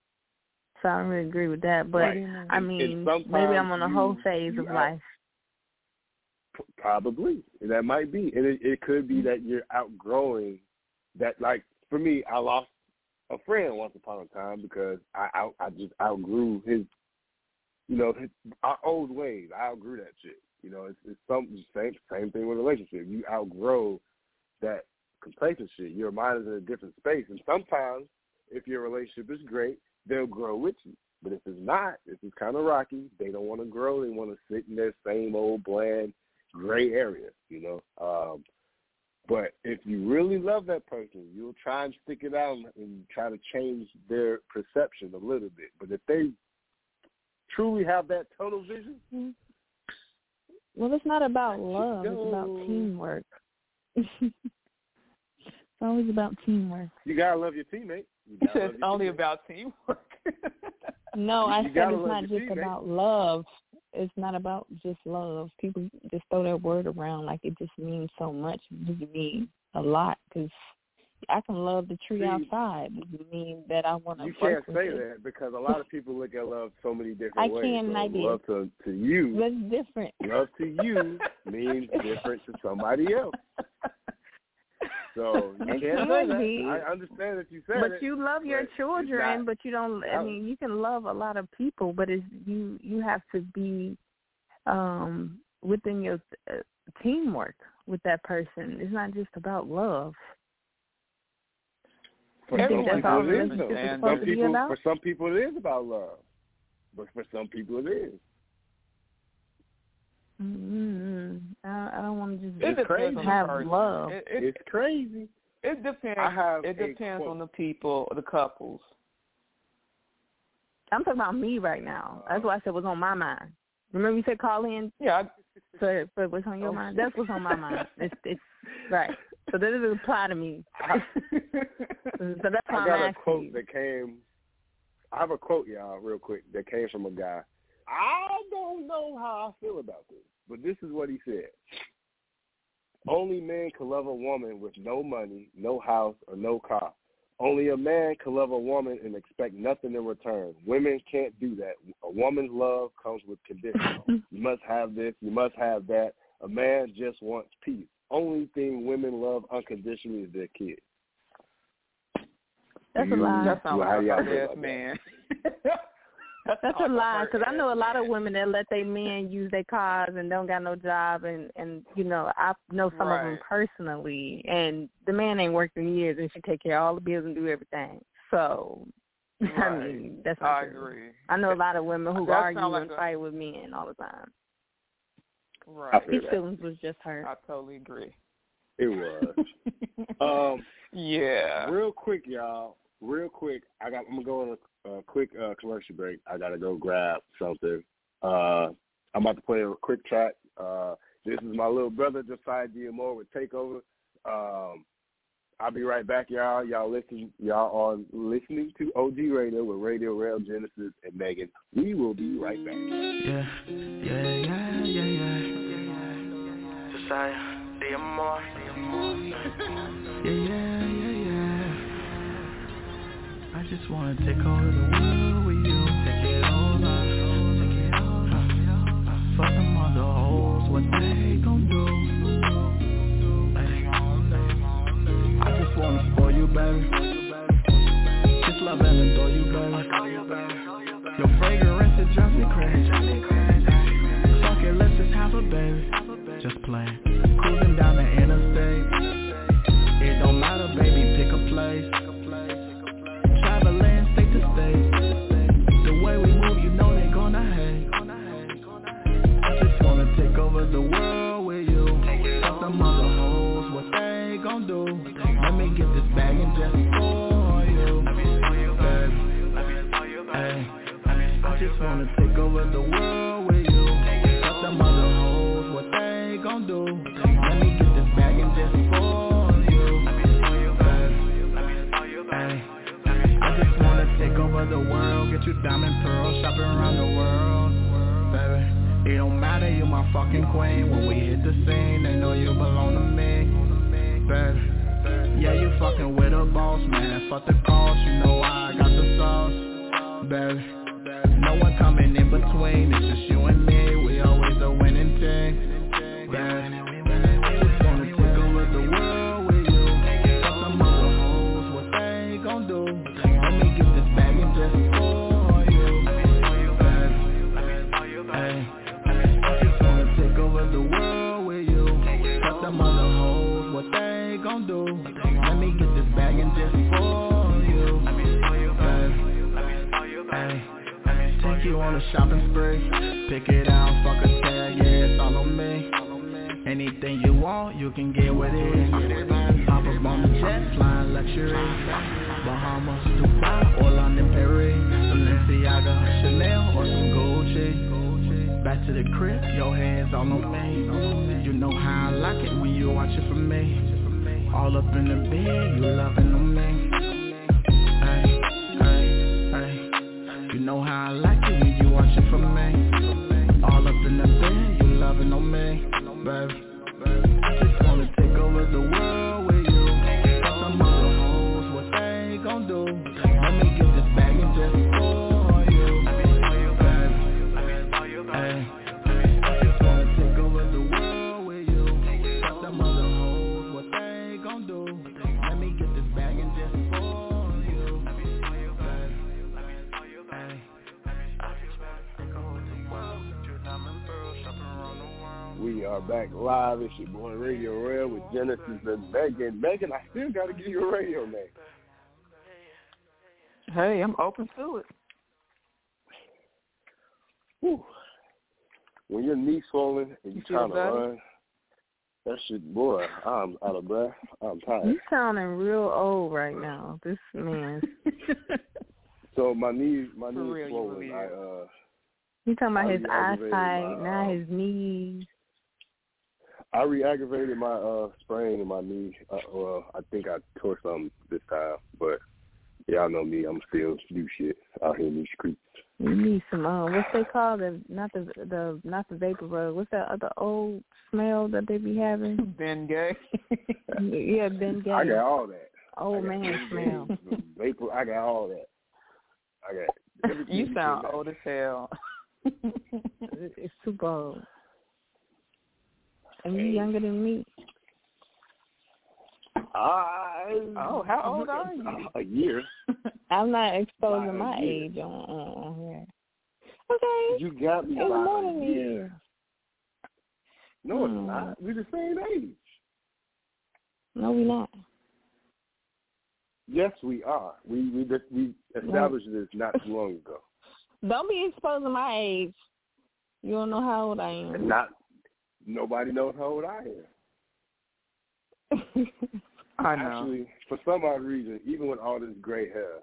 So I don't really agree with that. But I mean, maybe I'm on a whole phase of life. Probably that might be, and it, it could be Mm-hmm. that you're outgrowing that. Like for me, I lost a friend once upon a time because I out, I just outgrew his, you know, his, our old ways. I outgrew that shit. You know, it's, it's some same same thing with a relationship. You outgrow that complacency. Your mind is in a different space, and sometimes if your relationship is great, they'll grow with you. But if it's not, if it's kind of rocky, they don't want to grow. They want to sit in their same old bland gray area, you know. Um, but if you really love that person, you'll try and stick it out and try to change their perception a little bit. But if they truly have that tunnel vision, Well, it's not about love. It's about teamwork. it's always about teamwork. you gotta love your teammate. You He gotta said love it's only teammate. about teamwork. No, I you said it's not just teammate. about love. It's not about just love. People just throw that word around like it just means so much. It doesn't mean a lot because I can love the tree See, outside. It doesn't mean that I want to You can't say it. that because a lot of people look at love so many different I ways. can, So I did. love to to you, That's different. love to you means different to somebody else. So you It can't can say that. be. I understand that you said But it. you love your children, but you don't. I mean, you can love a lot of people, but it's you. You have to be um within your uh, teamwork with that person. It's not just about love. For some people it is. relationship though. is For supposed some people, for some people it is about love, but for some people it is. Mm-hmm. I, I don't want to just It It's depends crazy. on have person. love. It, it, It's crazy. it depends. I have it depends quote. on the people, the couples. I'm talking about me right now. That's why I said was on my mind. Remember you said call in Yeah, for for what's on your Oh. mind. That's what's on my mind. It's it's right. So that doesn't apply to me. I, So that's why I I'm got a quote you. that came. I have a quote, y'all, real quick, that came from a guy. I don't know how I feel about this, but this is what he said. Only men can love a woman with no money, no house, or no car. Only a man can love a woman and expect nothing in return. Women can't do that. A woman's love comes with conditions. you must have this, you must have that. A man just wants peace. Only thing women love unconditionally is their kids. That's a You- lie. that sounds Well, how like a y'all hard feel ass about that? man. That's a lie because I know a lot of women that let their men use their cars and don't got no job and and you know I know some of them personally and the man ain't worked in years and she take care of all the bills and do everything. So I mean that's not I true. agree. I know a lot of women who That argue sound like and a- fight with men all the time. Right. feel His that. feelings was just hurt. I totally agree. It was. um, yeah. real quick, y'all. Real quick, I got. I'm gonna go on a, a quick uh, commercial break. I gotta go grab something. Uh, I'm about to play a quick track. Uh, this is my little brother Josiah Diamore with Takeover. Um, I'll be right back, y'all. Y'all listen. Y'all are listening to OG Radio with Radio Rell Genesis and Megan. We will be right back. Yeah, yeah, yeah, yeah, yeah. Josiah, Diamore. Yeah, yeah, yeah, just wanna take over the world with you. Take it over, take it over. Fuck them other hoes, what? They gon' do. I just wanna spoil you, baby. Just love and adore you, baby. Your fragrance, it drives me crazy. Fuck it, let's just have a baby. Just play. You diamond pearls, shopping around the world, baby. It don't matter, you my fucking queen. When we hit the scene, they know you belong to me. Baby. Yeah, you fucking with a boss, man. Fuck the cost, you know I got the sauce. Baby. No one coming in between, it's just you and me. A shopping spree. Pick it out, fuck a tag, yeah, it's all on me. Anything you want, you can get with it. Hop up on the jet, flying luxury. Bahamas, Dubai, or London, Paris. Balenciaga, Chanel, or some Gucci. Back to the crib, your hands all on me. You know how I like it when you watch it for me. All up in the bed, you loving on me. We are back live. It's your boy Radio Rell with Genesis and Megan. Megan, I still got to give you a radio name. Hey, I'm open to it. Whew. When your knees swollen and you You trying to run, that shit, boy, I'm out of breath. I'm tired. You sounding real old right now. This man. So my knees, my knees real, you swollen. really I uh, You talking about I his eyesight, my, now uh, his knees. I re-aggravated my uh sprain in my knee. Uh, well, I think I tore something this time, but y'all know me. I'm still do shit out here in these streets. You need some um what's they call the not the the not the vapor rub, what's that other old smell that they be having? Ben Gay. yeah, Ben Gay. I got all that. old man everything. smell. Vapor. I got all that. I got. everything you sound old as hell. It's too old. And you Hey. younger than me. I, Oh, how old are you? A year. I'm not exposing my year. age on, on, on here. Okay. You got me It's by more a than a year. year. No, it's Hmm. not. We're the same age. No, we're not. Yes, we are. We we we established this not too long ago. Don't be exposing my age. You don't know how old I am. not nobody knows how old I am. I know. Actually, for some odd reason, even with all this gray hair,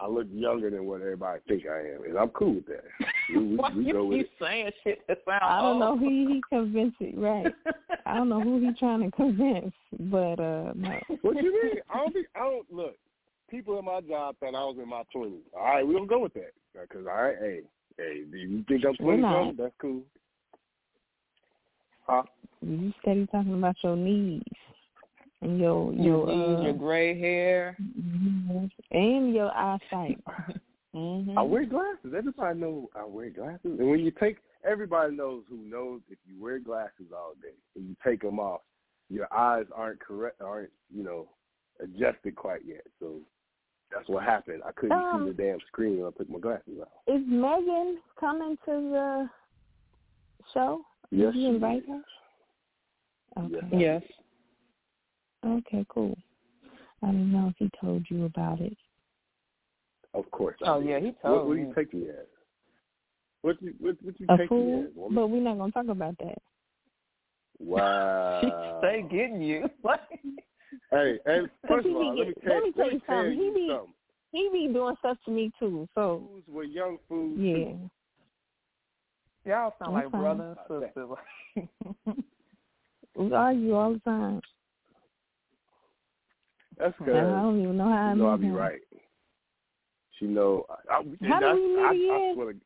I look younger than what everybody think I am, and I'm cool with that. We, we, Why we you go with keep it. saying shit that sounds I don't know who he convinced right. I don't know who he trying to convince, but uh no. What you mean? I don't. Be, I don't look. People in my job thought I was in my twenties. All right, we gonna go with that because all right, hey, hey, do you think I'm twenty something? That's cool. Huh? You steady talking about your knees and your Your your knees, uh, your gray hair. mhm, and your eyesight. Mm-hmm. I wear glasses. Everybody know I wear glasses. And when you take, everybody knows who knows if you wear glasses all day and you take them off, your eyes aren't correct, aren't you know adjusted quite yet. So that's what happened. I couldn't Um, see the damn screen when I took my glasses off. Is Megan coming to the show? Yes, Did you invite is. her? Okay. Yes. Yes. Okay, cool. I don't know if he told you about it. Of course. Oh yeah, he What, told what me. you take me as? What you what, what you A take fool? me as? Woman? But we're not gonna talk about that. Wow. She stay getting you. Like, Hey, and first of all, be let me tell, let me tell you tell something. He be- He be doing stuff to me too. So Fools were young fools. yeah. too. Y'all sound like That's fine. brother and sister. Like, We argue all the time. That's good. I don't even know how I She know I met be him. right. She know. I, I, How I, did we meet I, I again? swear to,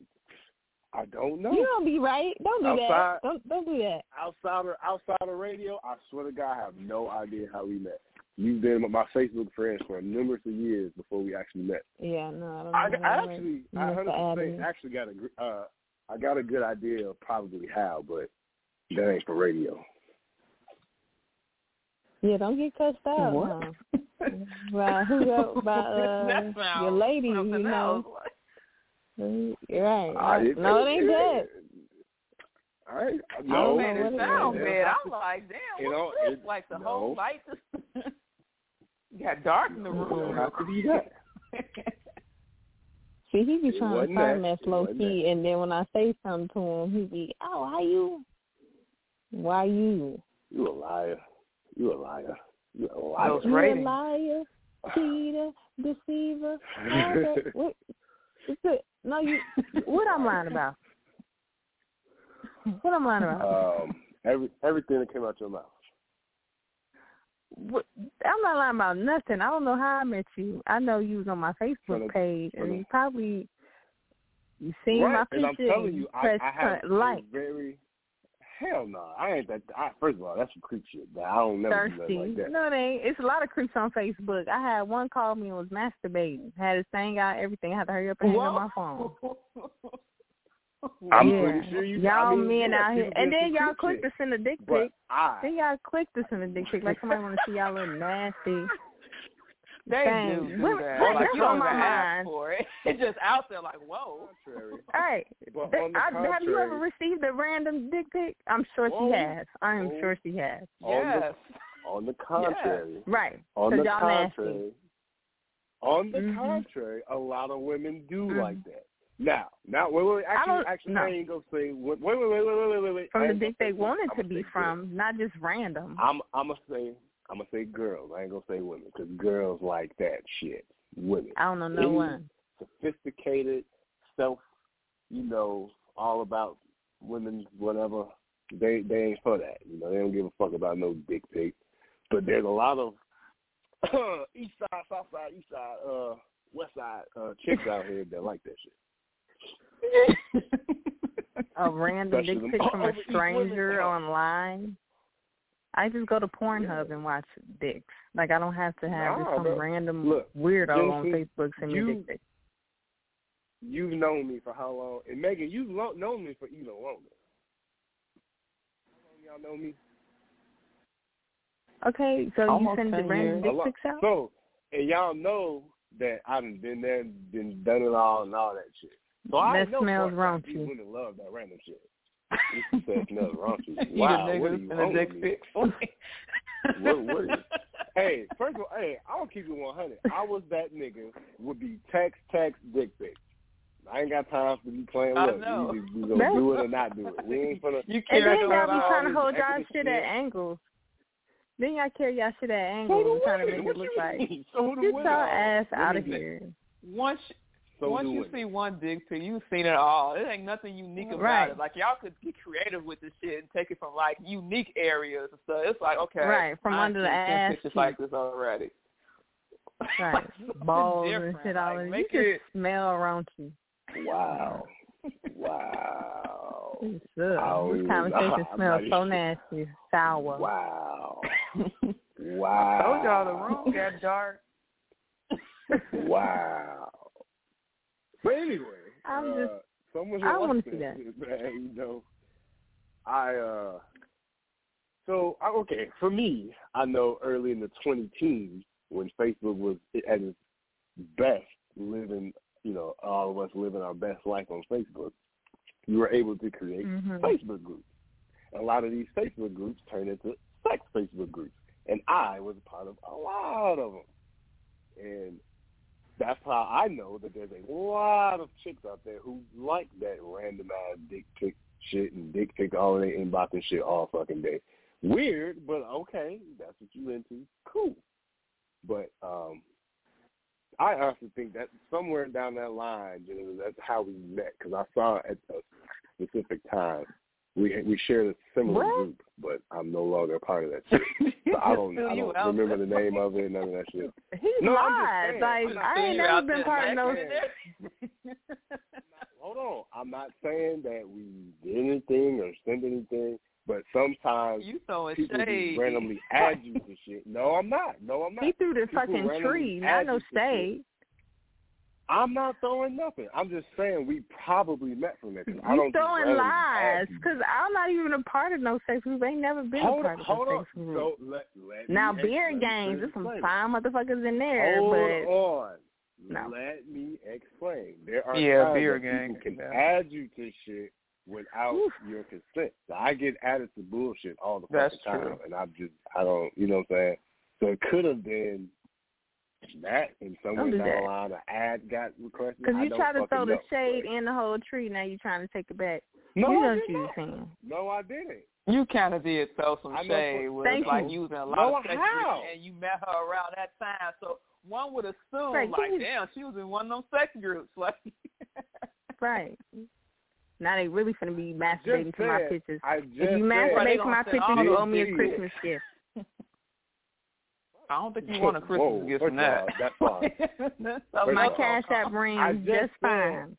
I don't know. You don't be right. Don't do Outside- that. Don't don't do that. outside of outside of radio, I swear to God, I have no idea how we met. You've been my Facebook friends for numerous of years before we actually met. Yeah, no, I don't I, know. I how actually, I hundred percent actually got a, uh, I got a good idea of probably how, but that ain't for radio. Yeah, don't get cussed out. What? Huh? by who? By uh, your lady, you something know. else. You're right. I- no, it ain't that. All right, I no, don't it what it sound is. bad. I'm like, damn, You know, what's this? it- like the no. whole light just got dark in the It don't room. have to be that. See, he be It trying to wasn't turn that. that slow key, and then when I say something to him, he be, "Oh, why you? Why you? You a liar. You a liar. You a liar. Those You a liar, cheater, deceiver? All that. What? No, you. What I'm lying about? What I'm lying about? um, every everything that came out your mouth. I'm not lying about nothing. I don't know how I met you. I know you was on my Facebook page, and you probably you seen right, my and I'm telling you, I, I have like. very hell no. I ain't that. I, first of all, that's some creep shit. But I don't never do thirsty. like that. No, it ain't. It's a lot of creeps on Facebook. I had one call me and was masturbating. Had his thing out, everything. I had to hurry up and hang up my phone. I'm yeah. pretty sure you. Y'all I mean, men out here, and then y'all creep click to send a dick pic. I, Then y'all click to send a dick pic like somebody want to see y'all look nasty. They Dang. do do Women- that. that's Like, just you don't on my even ask mind. for it. It's just out there like, whoa. contrary. All right. But Th- on the I, have you ever received a random dick pic? I'm sure Whoa. she has. I am Whoa. sure she has. On the- Yes. On the contrary, Right. on the y'all contrary, nasty. on the Mhm. contrary, a lot of women do Mhm. like that. Now, now, wait, wait, wait, I actually, don't- actually, no. I ain't gonna say. Wait, wait, wait, wait, wait, wait, wait, wait. From the dick they say want women. it to be from, not just random. I'm, I'm gonna say, I'm gonna say girls. I ain't gonna say women because girls like that shit. Women, I don't know no one. sophisticated, self, you know, all about women, whatever. They they ain't for that. You know, they don't give a fuck about no dick pic. But there's a lot of east side, south side, east side, uh, west side uh, chicks out here that like that shit. A random Especially dick pic from a stranger online. I just go to Pornhub and watch dicks. Like I don't have to have Nah, some bro. random Look, weirdo on Jensen, Facebook send me you- dick pics. You've known me for how long? And Megan, you've lo- known me for even longer. How long y'all know me? Okay, so Almost you send the 10 random dick A lot. pics out? So, and y'all know that I've been there, been done it all, and all that shit. So I That know smells for a wrong fact to you. women love that random shit. You said smells wrong to you. You Wow, the what are you and the on dick with me? pics. What, what is, hey, first of all, hey, I don't keep it 100. I was that nigga would be text, text, dick pics. I ain't got time for you playing with. know. We, we gonna do it or not do it. We ain't gonna. You can't then y'all be trying to hold y'all extra shit at angles. Then y'all carry y'all shit at angles do and trying to women. make What it look like? So get women. your ass out of here. once So once you women. see one dick pic, you've seen it all. It ain't nothing unique about Right. it. Like y'all could get creative with this shit and take it from like unique areas and stuff. It's like okay, Right, from I've under the seen 10 ass pictures cheek. like this already. Right. Something Balls and shit all like, in make You it. just smell raunchy. Wow. Wow. It's ugh. Oh, This yeah. conversation I'm smells so nasty. Sour. Wow. I Wow. told y'all the room got dark. Wow. But anyway, I'm uh, just- someone I wants wanna see that. Man, you know, I uh, so I, okay for me, I know early in the 20 teens when Facebook was at its best, living, you know, all of us living our best life on Facebook. You were able to create Mhm. Facebook groups. A lot of these Facebook groups turned into sex Facebook groups, and I was a part of a lot of them. And that's how I know that there's a lot of chicks out there who like that randomized dick pic shit and dick pic all in their inbox and shit all fucking day. Weird, but okay, that's what you into. Cool. But um I honestly think that somewhere down that line, you know, that's how we met because I saw at a specific time we we shared a similar What? group, but I'm no longer a part of that shit. So I don't I don't remember the name of it, none of that shit. He No, lied. Like I ain't never been part of no. Hold on. I'm not saying that we did anything or sent anything, but sometimes You throwing people shade. randomly add you to shit. No, I'm not. No, I'm not. He threw the People fucking tree, not no you to shit. shade. I'm not throwing nothing. I'm just saying we probably met from there. 'cause I You don't throwing randomly lies because I'm not even a part of no sex group. Ain't never been Hold a part on, of hold a on. sex group. So let, let now me beer ex- let gangs, there's some explaining. fine motherfuckers in there, Hold but on. No. Let me explain. There are Yeah, times beer that gang, can yeah. add you to shit without Oof. your consent. So I get added to bullshit all the That's fucking time, true. and I'm just I don't you know what I'm saying. So it could have been that, and somewhere Don't do down that. the line, an ad got requested. because you don't try to fucking throw the know. shade in the whole tree, now you're trying to take it back. No, you I know did what you not. saying. No, I didn't. You kind of did throw some I shade for- with Thank like you. using a lot No, of sex how? and you met her around that time. So one would assume, Right, like, you- damn, she was in one of them sex groups. Like, Right. Now they really finna be masturbating to my pictures. I just If you said- masturbate to my pictures, you owe me a. Christmas gift. I don't think you want a Christmas Whoa, gift first from that. all, that's fine. That's my all, cash app rings I just just said- fine.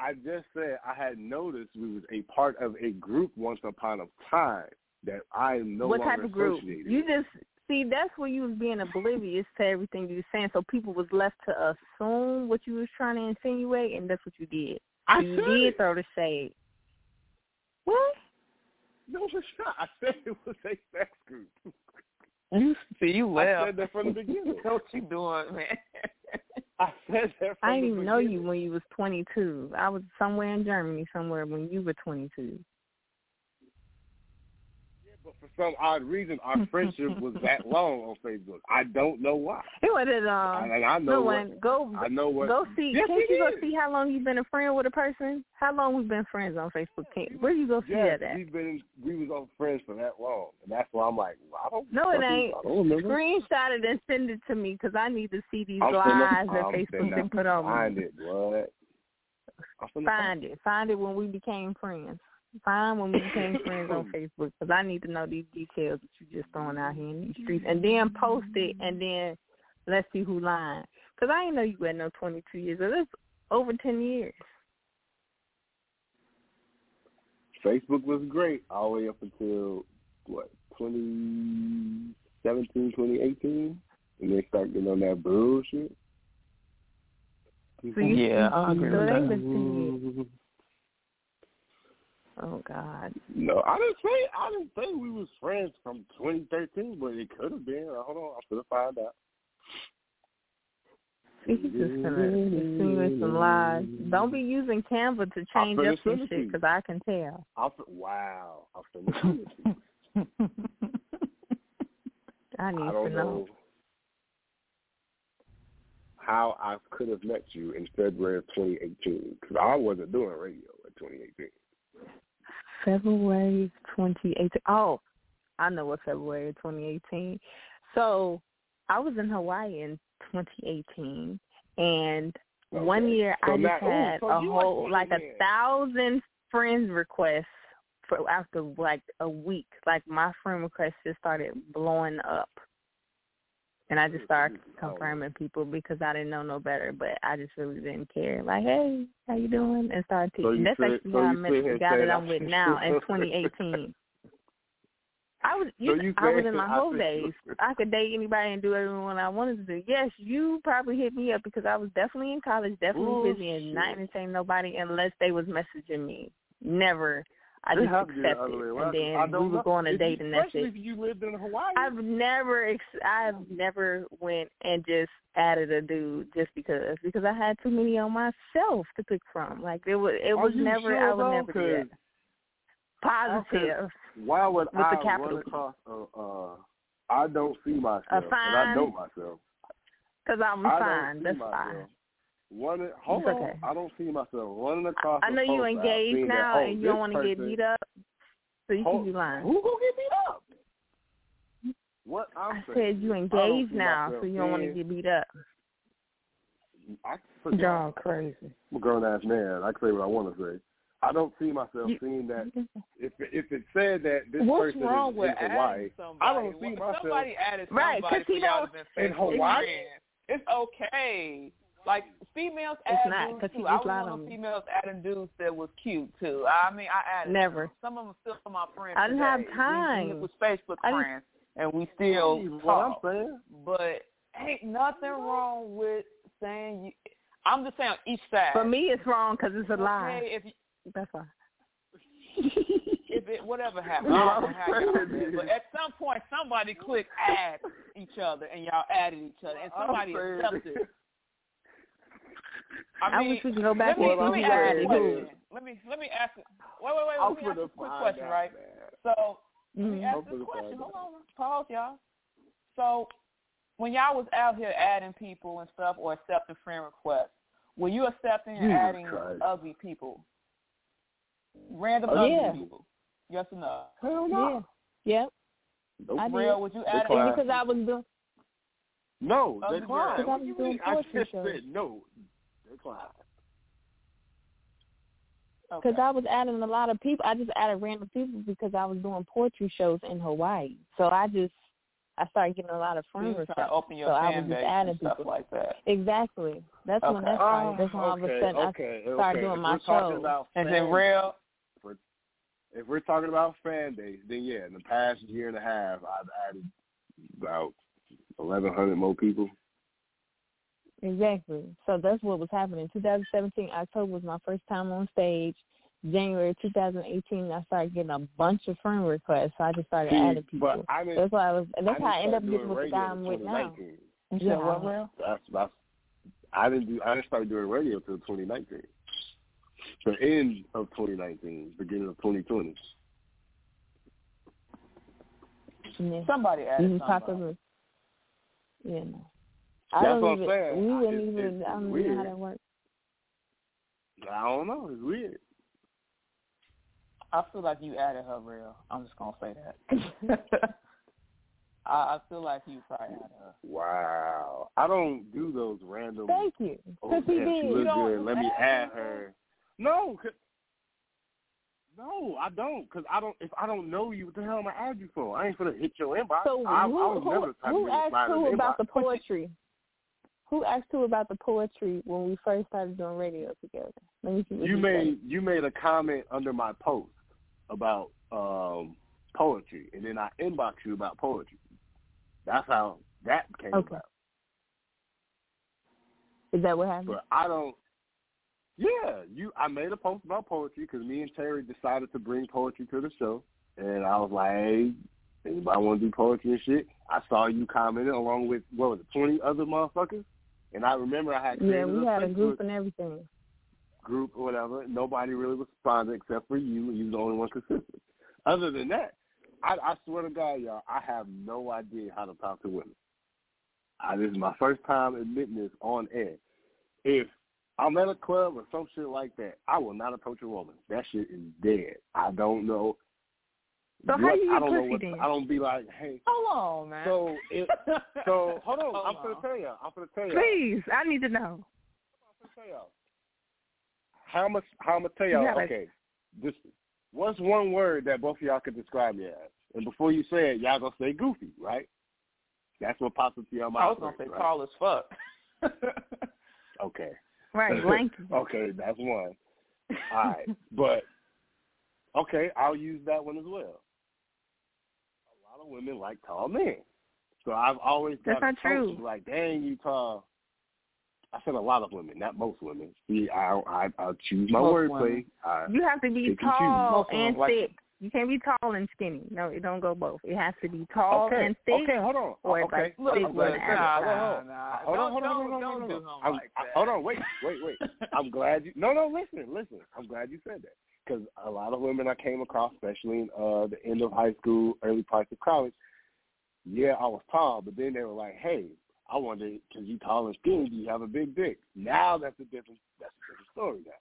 I just said I had noticed we was a part of a group once upon a time that I am no what longer type of group? associated You just see that's where you was being oblivious to everything you was saying, so people was left to assume what you was trying to insinuate, and that's what you did. I you did it. throw the shade. What? No, it's not. I said it was a sex group. You see, you I left. said that from the beginning. what you doing, man? I said that from I didn't the even know you when you was 22. I was somewhere in Germany, somewhere when you were 22. But for some odd reason, our friendship was that long on Facebook. I don't know why. It was it. Um, and I know no what. go I know what. go see. Yes, Can't you go see how long you've been a friend with a person? How long we've been friends on Facebook? Can't, where you go see Yes, that at? we've been we was on friends for that long, and that's why I'm like, well, I don't. No, it ain't. I don't remember. Screenshot it and send it to me because I need to see these I'm lies that I'm Facebook did put on me. Find it, what? Find it. Find it when we became friends. Find when we became friends on Facebook because I need to know these details that you just throwing out here in these streets, and then post it, and then let's see who lying. Because I didn't know you had no 22 years. That's over 10 years. Facebook was great all the way up until what 2017, 2018, and they start getting on that bullshit. So you, Yeah, you, I agree so with that. Been 10 years. Oh God. No, I didn't say I didn't say we was friends from 2013, but it could have been. Hold on, I'm gonna find out. He's just gonna insinuate some lies. Don't be using Canva to change up some send it to shit because I can tell. Fin- wow, I'm finna send it to you. I need I to know. know how I could have met you in February of 2018 because I wasn't doing radio in 2018. February 2018. Oh, I know what February 2018. So I was in Hawaii in 2018, and one year So I just ooh, had so a whole like like a thousand friends requests for after like a week. Like my friend requests just started blowing up. And I just started confirming people because I didn't know no better, but I just really didn't care. Like, hey, how you doing? And started So teaching. you That's said- actually so how I met the guy that I'm with now in 2018. I was, you, So you I was in my whole days. I could date anybody and do everyone I wanted to do. Yes, you probably hit me up because I was definitely in college, definitely busy, and not Bullshit. entertaining nobody unless they was messaging me. Never. I just have to be the accepted, other and around, 'cause I then we would go on a you- date, and that's it. if you lived in Hawaii. I've never, ex- I've never went and just added a dude just because, because I had too many on myself to pick from. Like it was, it Are was never, sure, I would though? never do that. Positive. Why would With the I capital run across a? Uh, I don't see myself, and I fine- know myself. Because I'm I fine. That's myself. fine. Running, hold It's on. okay. I don't see myself running across. I know you engaged now that, oh, and you don't want to get beat up, so you Hold- can be lying. Who gonna get beat up? What I'm I saying, said you engaged now, so you don't want to get beat up. I forgot. Y'all crazy. I'm a grown ass man. I can say what I want to say. I don't see myself You- seeing that. If if it said that this What's person wrong is with in Hawaii, somebody? I don't see myself. Somebody added Right, somebody 'cause he for don't- In Hawaii? It's okay Like females It's add not, dudes too. I was one of females adding dudes that was cute too. I mean, I added Never. Some of them still for my friends. I didn't have today. We- time. We, was Facebook friends, and we still what talk. I'm saying. But ain't nothing wrong with saying you. I'm just saying each side. For me, it's wrong because it's a lie. Okay, if you, That's why. if it whatever happens, I don't know how but at some point somebody clicked add each other and y'all added each other and somebody accepted. I, I mean, wish we could go back let me, and let see me who ask added a question. Let me let me ask. Wait, wait, wait. I'm Let me ask finna a quick question, out, right? man. So let me Mhm. ask I'm this question. Hold on, pause, y'all. So when y'all was out here adding people and stuff or accepting friend requests, were you accepting and Jesus adding Christ. ugly people? Random Oh, ugly yeah. people? Yes or no? Hell Yeah. no. Yep. Nope. I did. Real, would you add it? Because I was doing. No, Ugly decline. girl. What Because I you mean? I just said no. Decline. Okay. Because I was adding a lot of people. I just added random people because I was doing poetry shows in Hawaii. So I just I started getting a lot of You friend was trying to open your so I fan was just base adding and stuff people. like that. Exactly. That's when Okay. that started. Oh, that's when all of a sudden okay, I started okay. doing if my we're talking show. About Is it real? If we're talking about fan base, then yeah, in the past year and a half, I've added about eleven hundred more people. Exactly. So that's what was happening. 2017 October was my first time on stage. January 2018, I started getting a bunch of friend requests. So I just started See, adding people. but I didn't. that's why I was. And that's I how I didn't ended up getting with the guy I'm in with now. Yeah. said what, real? That's that's. I didn't do. I didn't start doing radio until 2019. The end of 2019, beginning of 2020. Yeah. Somebody You added just popped somebody. up. with- Yeah. No. I That's don't what I'm even. saying. We wouldn't it's- even. it's I don't know how that works. I don't know. It's weird. I feel like you added her real. I'm just gonna say that. I, I feel like you probably added her. Wow. I don't do those random. Thank you. Oh, Because he she did. look You don't good. Let me add add people? her. No, 'cause- no, I don't. Cause I don't. If I don't know you, what the hell am I add you for? I ain't gonna hit your inbox. So I, who, I was who, never the type who of nigga asked slide who about the inbox. But you- poetry? Who asked who about the poetry when we first started doing radio together? Let me see You he made you made a comment under my post about um poetry, and then I inboxed you about poetry. That's how that came Okay. about. said. Is that what happened? But I don't. Yeah, you. I made a post about poetry because me and Terry decided to bring poetry to the show, and I was like, "Hey, anybody want to do poetry and shit?" I saw you commenting along with what was it, twenty other motherfuckers, and I remember I had yeah, we a had a group and everything. group or whatever. Nobody really responded except for you, you was the only one consistent. Other than that, I, I swear to God, y'all, I have no idea how to talk to women. I, this is my first time admitting this on air. If I'm at a club or some shit like that, I will not approach a woman. That shit is dead. I don't know. So how what- you I don't know pussy what, then? I don't be like, hey. Hold on, man. So, it, so hold on. Hold I'm on. gonna tell y'all. I'm gonna tell y'all. Please, I need to know. I'm gonna tell y'all. How much? How I'm tell You y'all? gotta- Okay, this. What's one word that both of y'all could describe me as? And before you say it, y'all gonna say goofy, right? That's what pops into your mind. I mouth. was gonna say first, right? tall as fuck. Okay. Right, lanky. okay, that's one. All right, but okay, I'll use that one as well. A women like tall men, so I've always got That's not true. Like, dang, you tall. I said a lot of women, not most women. See, I I I choose my Most wordplay. You have to be Pick and choose. tall them and like thick. You can't be tall and skinny. No, it don't go both. It has to be tall okay, and thick. okay, hold on. or uh, okay, like Look, big I'm glad one you said nah, it. Hold on, nah, hold on, hold on, hold on, hold on, hold on. like I- Hold on, wait, wait, wait. I'm glad you. No, no, listen, listen. I'm glad you said that because a lot of women I came across, especially in uh, the end of high school, early parts of college. Yeah, I was tall, but then they were like, "Hey, I wonder because you tall and skinny, do you have a big dick?" Now that's a different that's a different story now.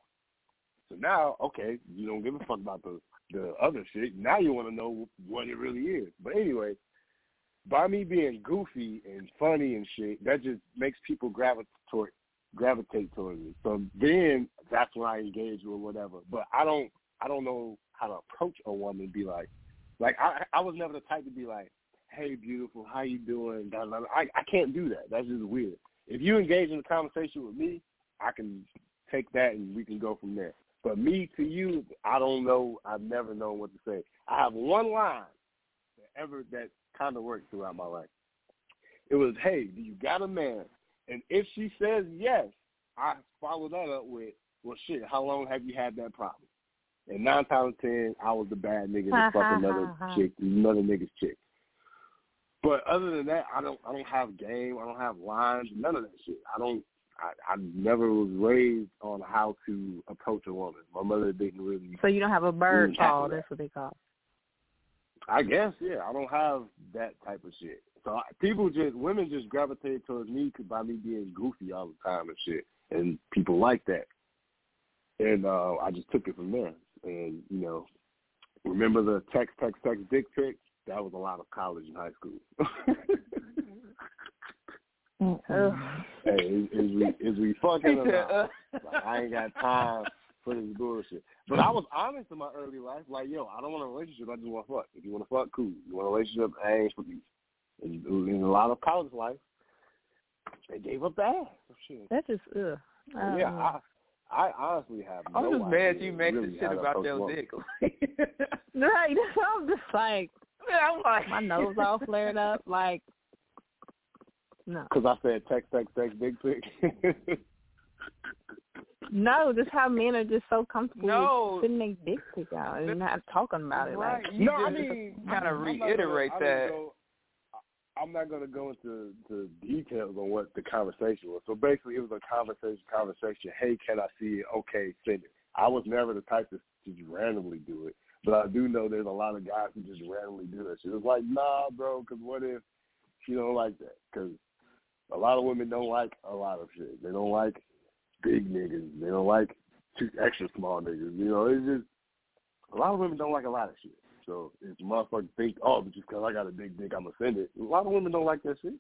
So now, okay, you don't give a fuck about the the other shit. Now you want to know what it really is. But anyway, by me being goofy and funny and shit, that just makes people gravitate toward gravitate towards me. So then that's when I engage with whatever. But I don't I don't know how to approach a woman and be like like I I was never the type to be like, Hey beautiful, how you doing? I I can't do that. That's just weird. If you engage in a conversation with me, I can take that and we can go from there. But me to you, I don't know. I've never known what to say. I have one line that ever that kind of worked throughout my life. It was, "Hey, do you got a man?" And if she says yes, I follow that up with, "Well, shit, how long have you had that problem?" And nine times ten, I was the bad nigga that fucked another chick, another nigga's chick. But other than that, I don't I don't have game, I don't have lines, none of that shit. I don't I, I never was raised on how to approach a woman. My mother didn't really So you don't have a bird call, tackle that's what they call. I guess, yeah. I don't have that type of shit. So people just, women just gravitate towards me by me being goofy all the time and shit, and people like that. And uh I just took it from there. And you know, remember the text, text, text, dick pic? That was a lot of college and high school. Ugh. hey, is, is we is we fucking or not? Like, I ain't got time for this bullshit. But I was honest in my early life, like, yo, I don't want a relationship. I just want to fuck. If you want to fuck, cool. You want a relationship, I ain't for you. And in a lot of college life, they gave up the ass. Shit. That just ugh. I yeah. I I honestly have I'm no just mad you make really this shit about approach your women. dick. Right, I'm just like I'm like my nose all flared up. Like no, Because I said text, text, text, big pic. no, just how men are just so comfortable No. with sending their dick pic out and not talking about it. Right. Like You no, I just mean, kinda I'm not gonna- reiterate I don't that. Go, I- I'm not going to go into to details on what the conversation was. So basically, it was a conversation. Conversation. Hey, can I see it? Okay, send it. I was never the type to just randomly do it, but I do know there's a lot of guys who just randomly do that shit. It's like, nah, bro, because what if she don't like that? Because a lot of women don't like a lot of shit. They don't like big niggas. They don't like two extra small niggas. You know, it's just a lot of women don't like a lot of shit. So if motherfuckers think, oh, but just because I got a big dick, I'm gonna send it. A lot of women don't like that shit.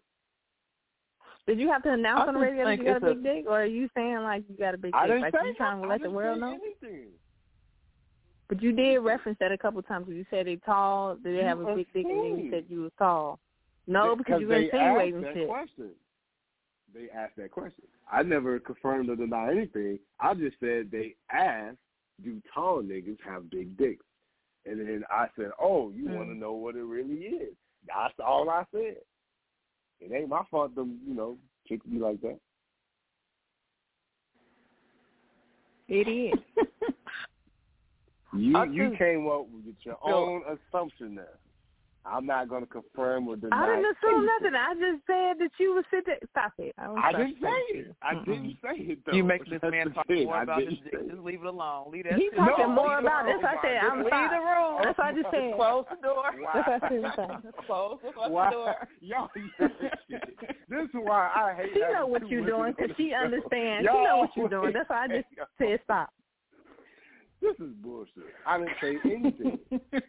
Did you have to announce I on the radio that you got a it's a- big dick, or are you saying like you got a big dick? I didn't like say you trying to I let the didn't world say know? anything. But you did reference that a couple times. Because you said they tall. Did they You have a big dick? And then you said you was tall. No, because you were they insinuating asked that shit. question. They asked that question. I never confirmed or denied anything. I just said they asked, do tall niggas have big dicks? And then I said, oh, you want to Mm. know what it really is? That's all I said. It ain't my fault them, you know, chicks me like that. It is. You you came up with your own assumption there. I'm not going to confirm or deny. I didn't assume anything. nothing. I just said that you would sit there. Stop it. I, I didn't say it. I didn't say it though. You make this That's man talk thing. more I about his dick. say. Just leave it alone. Leave that He shit talking alone. more Leave it about this. I said I'm Leave sorry. the room. That's what I just said. Close the door. That's what I said. Stop. Close the fucking Why? door. Y'all, this is why I hate. She having know what you're doing because she understands. She Y'all know what you're doing. That's why I just said stop. This is bullshit. I didn't say anything.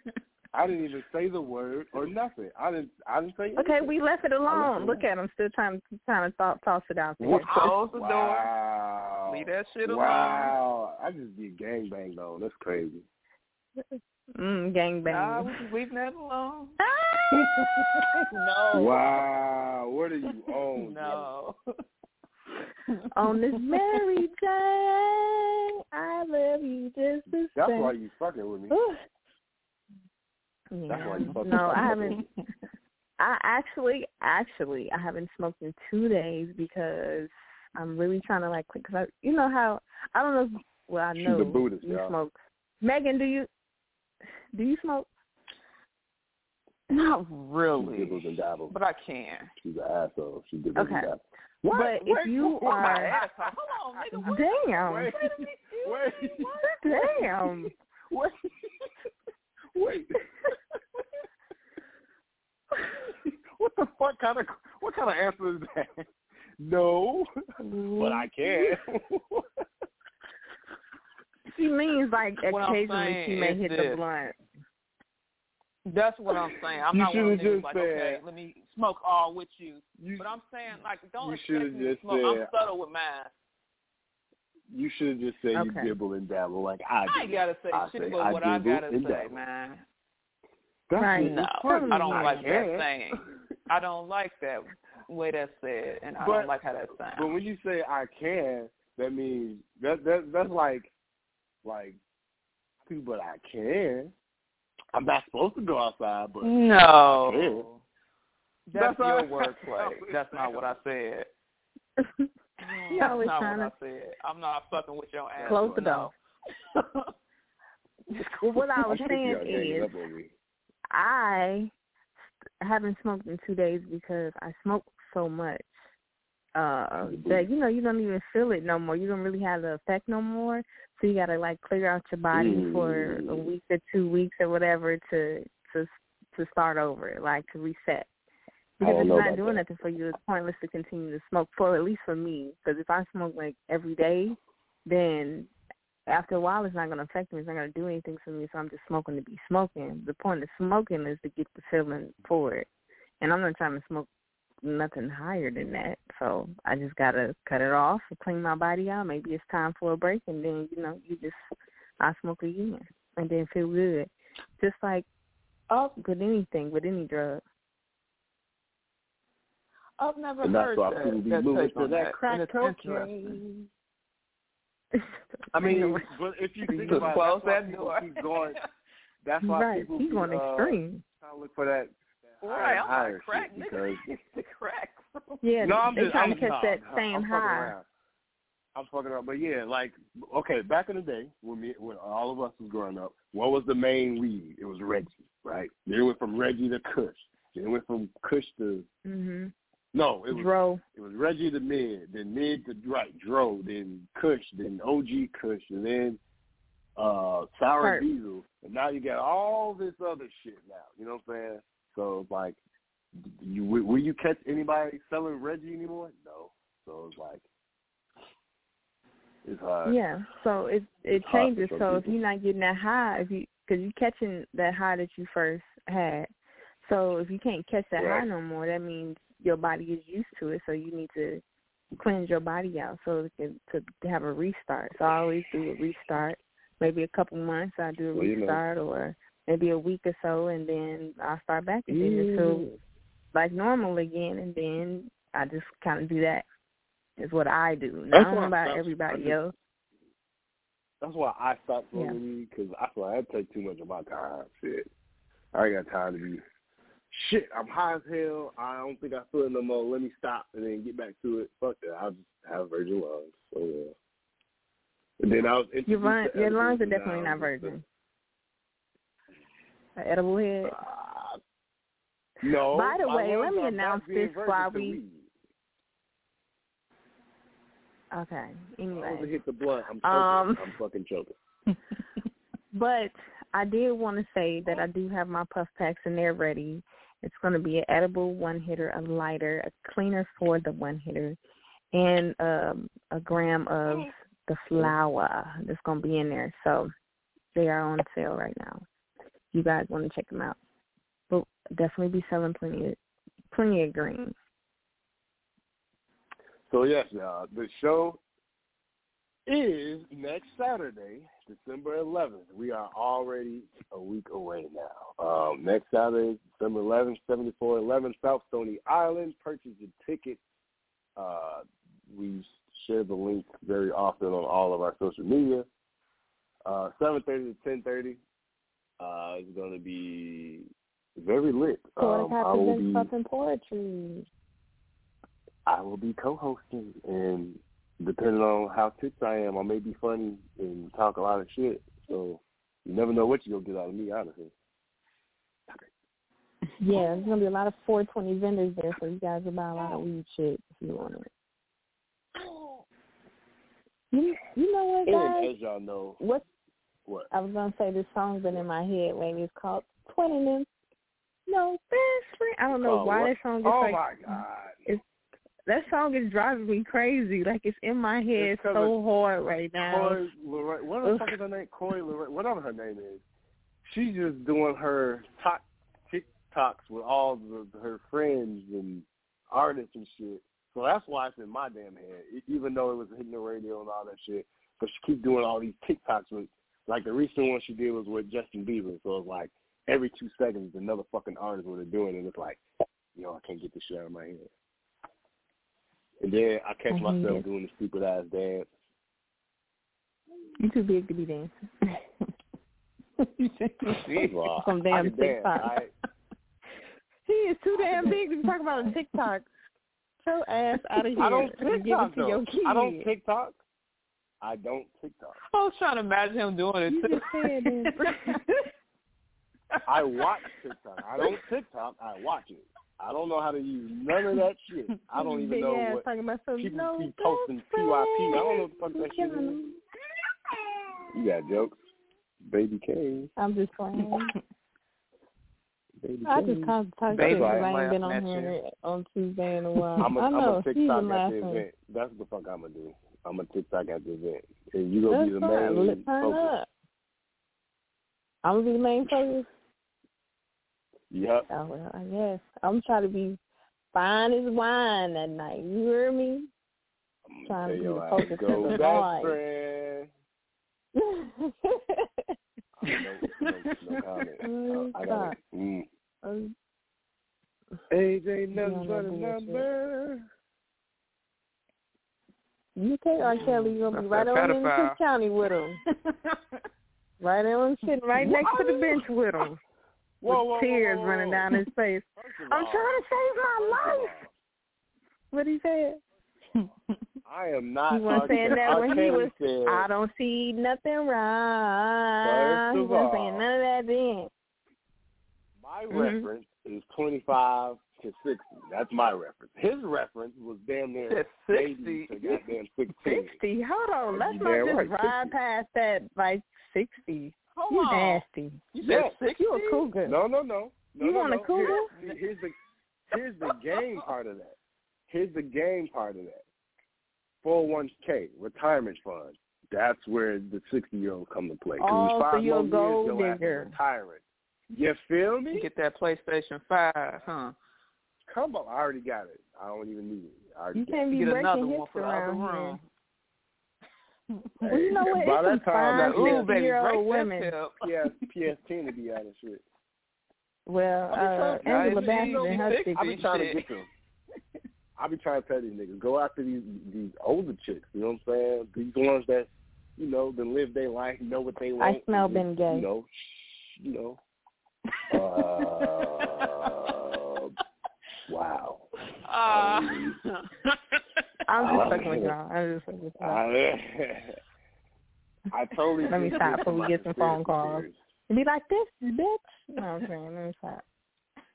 I didn't even say the word or nothing. I didn't. I didn't say anything. Okay, we left it alone. left it Look at him, still trying to trying to talk, toss it out there. What? Close the door. Leave that shit alone. Wow. I just get gangbanged on. That's crazy. Mm, gang bang. Nah, we just leaving that alone. no. Wow. What are you on? No. On this Mary Jane, I love you just the That's same. why you fucking with me. Ooh. That's Yeah. why you fucking No, I haven't. I actually, actually, I haven't smoked in two days because I'm really trying to like quit. Cause I, you know how I don't know. If, well, I She's know a Buddhist, you y'all. smoke. Megan, do you do you smoke? Not really. dibbles and dabbles. But I can. She's an asshole. She dibbles Okay. and dabbles. But if you Where are. Hold on, nigga. What? damn, Wait, wait, damn. wait, wait. what the fuck kind of what kind of answer is that? No, but I can. Mm-hmm. She means like What occasionally she may hit this. the blunt. That's what I'm saying. I'm You not one of should've just like, said- okay, let me smoke all with you. you But I'm saying, like, don't You expect should've me to just smoke. I'm subtle with mine. You should have just said Okay. you dibble and dabble like I do. I ain't gotta say I shit say but I what I dibble gotta say, dabble. man. That's Right. No, it's funny. I don't like that can. saying. I don't like that. way that's said, and I But- don't like how that sounds. But when you say I can, that means that that that's like like but I can. I'm not supposed to go outside, but no, Yeah. that's, That's your all- wordplay. That's not what I said. you That's always not trying what to I said. I'm not fucking with your ass. close the no. door. Well, what I was saying is, up on me. I haven't smoked in two days because I smoke so much uh that you know you don't even feel it no more. You don't really have the effect no more. So you gotta like clear out your body for a Mm. week or two weeks or whatever to to to start over, like to reset. Because don't it's not doing that. nothing for you. It's pointless to continue to smoke for at least for me. Because if I smoke like every day, then after a while it's not going to affect me. It's not going to do anything for me. So I'm just smoking to be smoking. The point of smoking is to get the feeling for it. And I'm not trying to smoke nothing higher than that. So I just got to cut it off and clean my body out. Maybe it's time for a break. And then, you know, you just, I smoke again and then feel good. Just like oh, I've, with anything, with any drug. I've never And that's heard why that, people be moving to that that. crack and cocaine. I mean, but if you think about close it, that's why that people door. keep going. That's why right. people He's keep, going uh, extreme. trying to look for that. that Right, higher, I'm higher like crack, nigga. because the crack. Yeah, no, I'm they just trying I'm, to catch no, that same I'm fucking high. around. I'm fucking up, but yeah, like okay, back in the day when me when all of us was growing up, what was the main weed? It was Reggie, right? Then it went from Reggie to Kush. Then it went from Kush to Mhm. No, it was Dro. it was Reggie the Mid, then Mid to right Dro, then Kush, then OG Kush, and then uh Sour Perp. Diesel, and now you got all this other shit now. You know what I'm saying? So it's like, you will you catch anybody selling Reggie anymore? No. So it's like, it's hard. Yeah, so it it It's changes. So if you're not getting that high, if you because you're catching that high that you first had, so if you can't catch that Right. high no more, that means your body is used to it. So you need to cleanse your body out so it can, to, to have a restart. So I always do a restart. Maybe a couple months I do a Well, you know. restart, or maybe a week or so, and then I'll start back again until like normal again, and then I just kind of do that. Is what I do. Now, I don't know about everybody just- else. That's why I stopped smoking Yeah. weed because I feel like that take too much of my time. Shit, I ain't got time to be. Shit, I'm high as hell. I don't think I feel it no more. Let me stop and then get back to it. Fuck that. I'll just have virgin lungs. So yeah. And then I was Your, lung, your lungs are definitely not virgin. An edible head. Uh, no. By the way, let me announce this while we- Okay. As I Anyway, hit the blunt, I'm choking. Um, I'm fucking choking. but I did want to say that I do have my puff packs and they're ready. It's going to be an edible one hitter, a lighter, a cleaner for the one hitter, and um, a gram of the flour that's going to be in there. So they are on sale right now. You guys want to check them out? But definitely be selling plenty of plenty of green. So yes, y'all, the show is next Saturday, December 11th. We are already a week away now. Um, next Saturday, December 11th, 7411 South Stony Island. Purchase your ticket. Uh, we share the link very often on all of our social media. Uh, 7.30 to 10.30. Uh, it's going to be very lit. Um, I will be poetry. I will be co-hosting, and depending on how tips I am, I may be funny and talk a lot of shit. So you never know what you're gonna get out of me, honestly. Yeah, there's gonna be a lot of 420 vendors there, so you guys will buy a lot of weed shit if you want it. You you know what, And guys? as y'all know, What what? I was gonna say, this song's been in my head lately. It's called Twinnem. No best friend. I don't know Oh, why what? that song is Oh like Oh my god! That song is driving me crazy. Like it's in my head so hard right now. Coi Leray, what the fuck is her name? Coi Leray, whatever her name is. She's just doing her talk, TikToks with all the, her friends and artists and shit. So that's why it's in my damn head, even though it was hitting the radio and all that shit. But she keep doing all these TikToks with, like the recent one she did was with Justin Bieber. So it's like every two seconds another fucking artist they're doing, and it's like, yo, I can't get this shit out of my head. And then I catch I myself it. doing the stupid ass dance. You too big to be dancing. you think you First of all, Some I damn can dance, TikTok. alright? he is too damn big to be talking about a TikTok. Your ass out of here. I don't and give TikTok it to though. your kid. I don't TikTok. I don't TikTok. I was trying to imagine him doing it You too. just said that. I watch TikTok. I don't TikTok. I watch it. I don't know how to use none of that shit. I don't even know ass what talking about some people no keep posting PYP. I don't know what the fuck that shit is. You got jokes, baby K, I'm just playing. baby I K. just called to talk Baby shit because I ain't been on at here on Tuesday in a while. I'm a, I I'm know. a TikTok been at the event. That's what the fuck I'm gonna do. I'm a TikTok at the event, and you gonna That's be the fine. main Let's turn focus. up. I'm gonna be the main focus. Yep. Oh well, I guess I'm trying to be fine as wine that night. You hear me? I'm Trying gonna be your the ass, focus of the best night. friend. no, no, no comment. I, I got it. Mm. Um, Age nothing on but a number. you take R. Kelly, you're gonna be right That's on that in the. Cook County with him. Right on, sitting right next to the bench with him, Whoa, with whoa, tears whoa, whoa, running down his face. I'm all, trying to save my life. What he said? all, I am not. He wasn't saying that when he was- Said, I don't see nothing wrong. First He wasn't all, saying none of that then. My Mhm. reference is 25 to 60. That's my reference. His reference was damn near Said 80 60. to goddamn 16. Sixty. Hold on. Let's not just right, ride 60. past that like sixty. Hold You on. nasty. You Yeah. said six. You a cougar. No, no, no. no You no, want a cougar? Here- here's the here's the game part of that. Here's the game part of that. 401k retirement fund. That's where the 60 year old come to play. 'Cause Oh, so you're a more gold years, your ass is digger. Retiring. You feel me? You get that PlayStation Five, huh? Come on, I already got it. I don't even need it. I already You can't be Get another breaking one hips for the other around here. Room. Well, you know what? By It's that time, fine ooh, baby, sixty-year-old break women. that. PS PS10 to be out of shit. Well, I be uh, trying to- Angela I Bassett see, and her you sixty. I be trying to get them. I be trying to tell these niggas go after these these older chicks. You know what I'm saying? These ones that you know that live their life, know what they want. I smell and Ben just, Gay. You know, you know. Uh, wow. Ah. I'm just Uh, fucking with y'all. I'm just fucking with y'all. I, I totally. Let me stop before we get some phone calls. theories. Be like this, bitch. No, I'm saying, let me stop.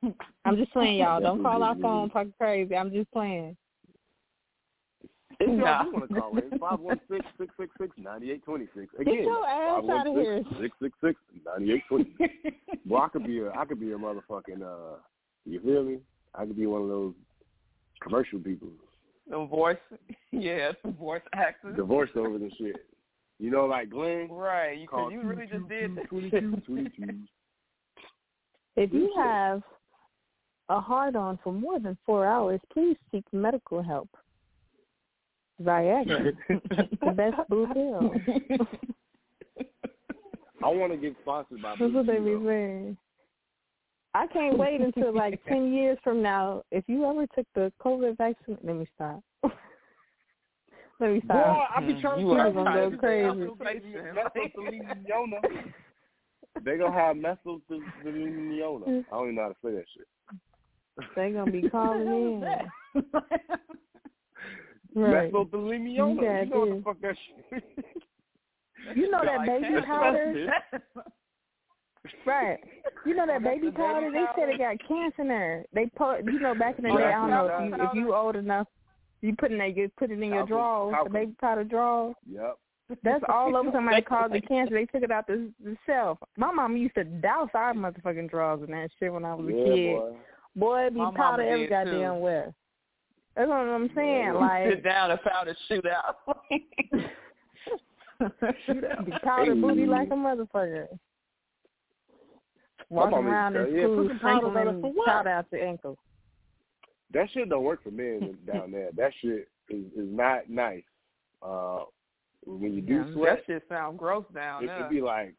I'm just playing, y'all. Don't call our phone talking crazy. I'm just playing. If y'all Nah. do want to call in, 516-666-9826. Get Again, your ass out of here. 516-666-9826. Well, I could be a, I could be a motherfucking, uh, you feel me? I could be one of those commercial people, the voice, yeah, the voice actors. the voiceovers and shit. You know, like Glenn. Right, because Call you really just did that 22, 22. If you have a hard on for more than four hours, please seek medical help. Viagra, the best blue pill. I want to get sponsored by That's what they be saying. I can't wait until like ten years from now. If you ever took the COVID vaccine, let me stop. let me though. Boy, stop. I be mm, trying You to are tell gonna you, go crazy. Mesothelioma. They gonna have mesothelioma. I don't even know how to say that shit. They gonna be calling in. Right. Mesothelioma. You You know what the fuck that shit? You know that Like baby powder, right? You know that Oh, that's baby the powder. They said it got cancer in there. They put, you know, back in the Oh, day. I don't know if you if you old enough. You put in that, you put it in your Talcum. drawers, the baby powder drawers. Yep. That's all over somebody caused it cancer. They took it out the, the shelf. My mom used to douse our motherfucking drawers in that shit when I was a Yeah, kid. boy. Boy, it'd be My mama powder every did, goddamn where. That's what I'm saying. Yeah. Like Sit down and powder shoot out. be powder booty like a motherfucker. My Walking mama around in to tell you, school yeah, put some powder on sprinkling for what? powder out your ankle. That shit don't work for men down there. That shit is, is not nice. Uh, when you do that sweat, that shit sound gross down it, there. it'd be like,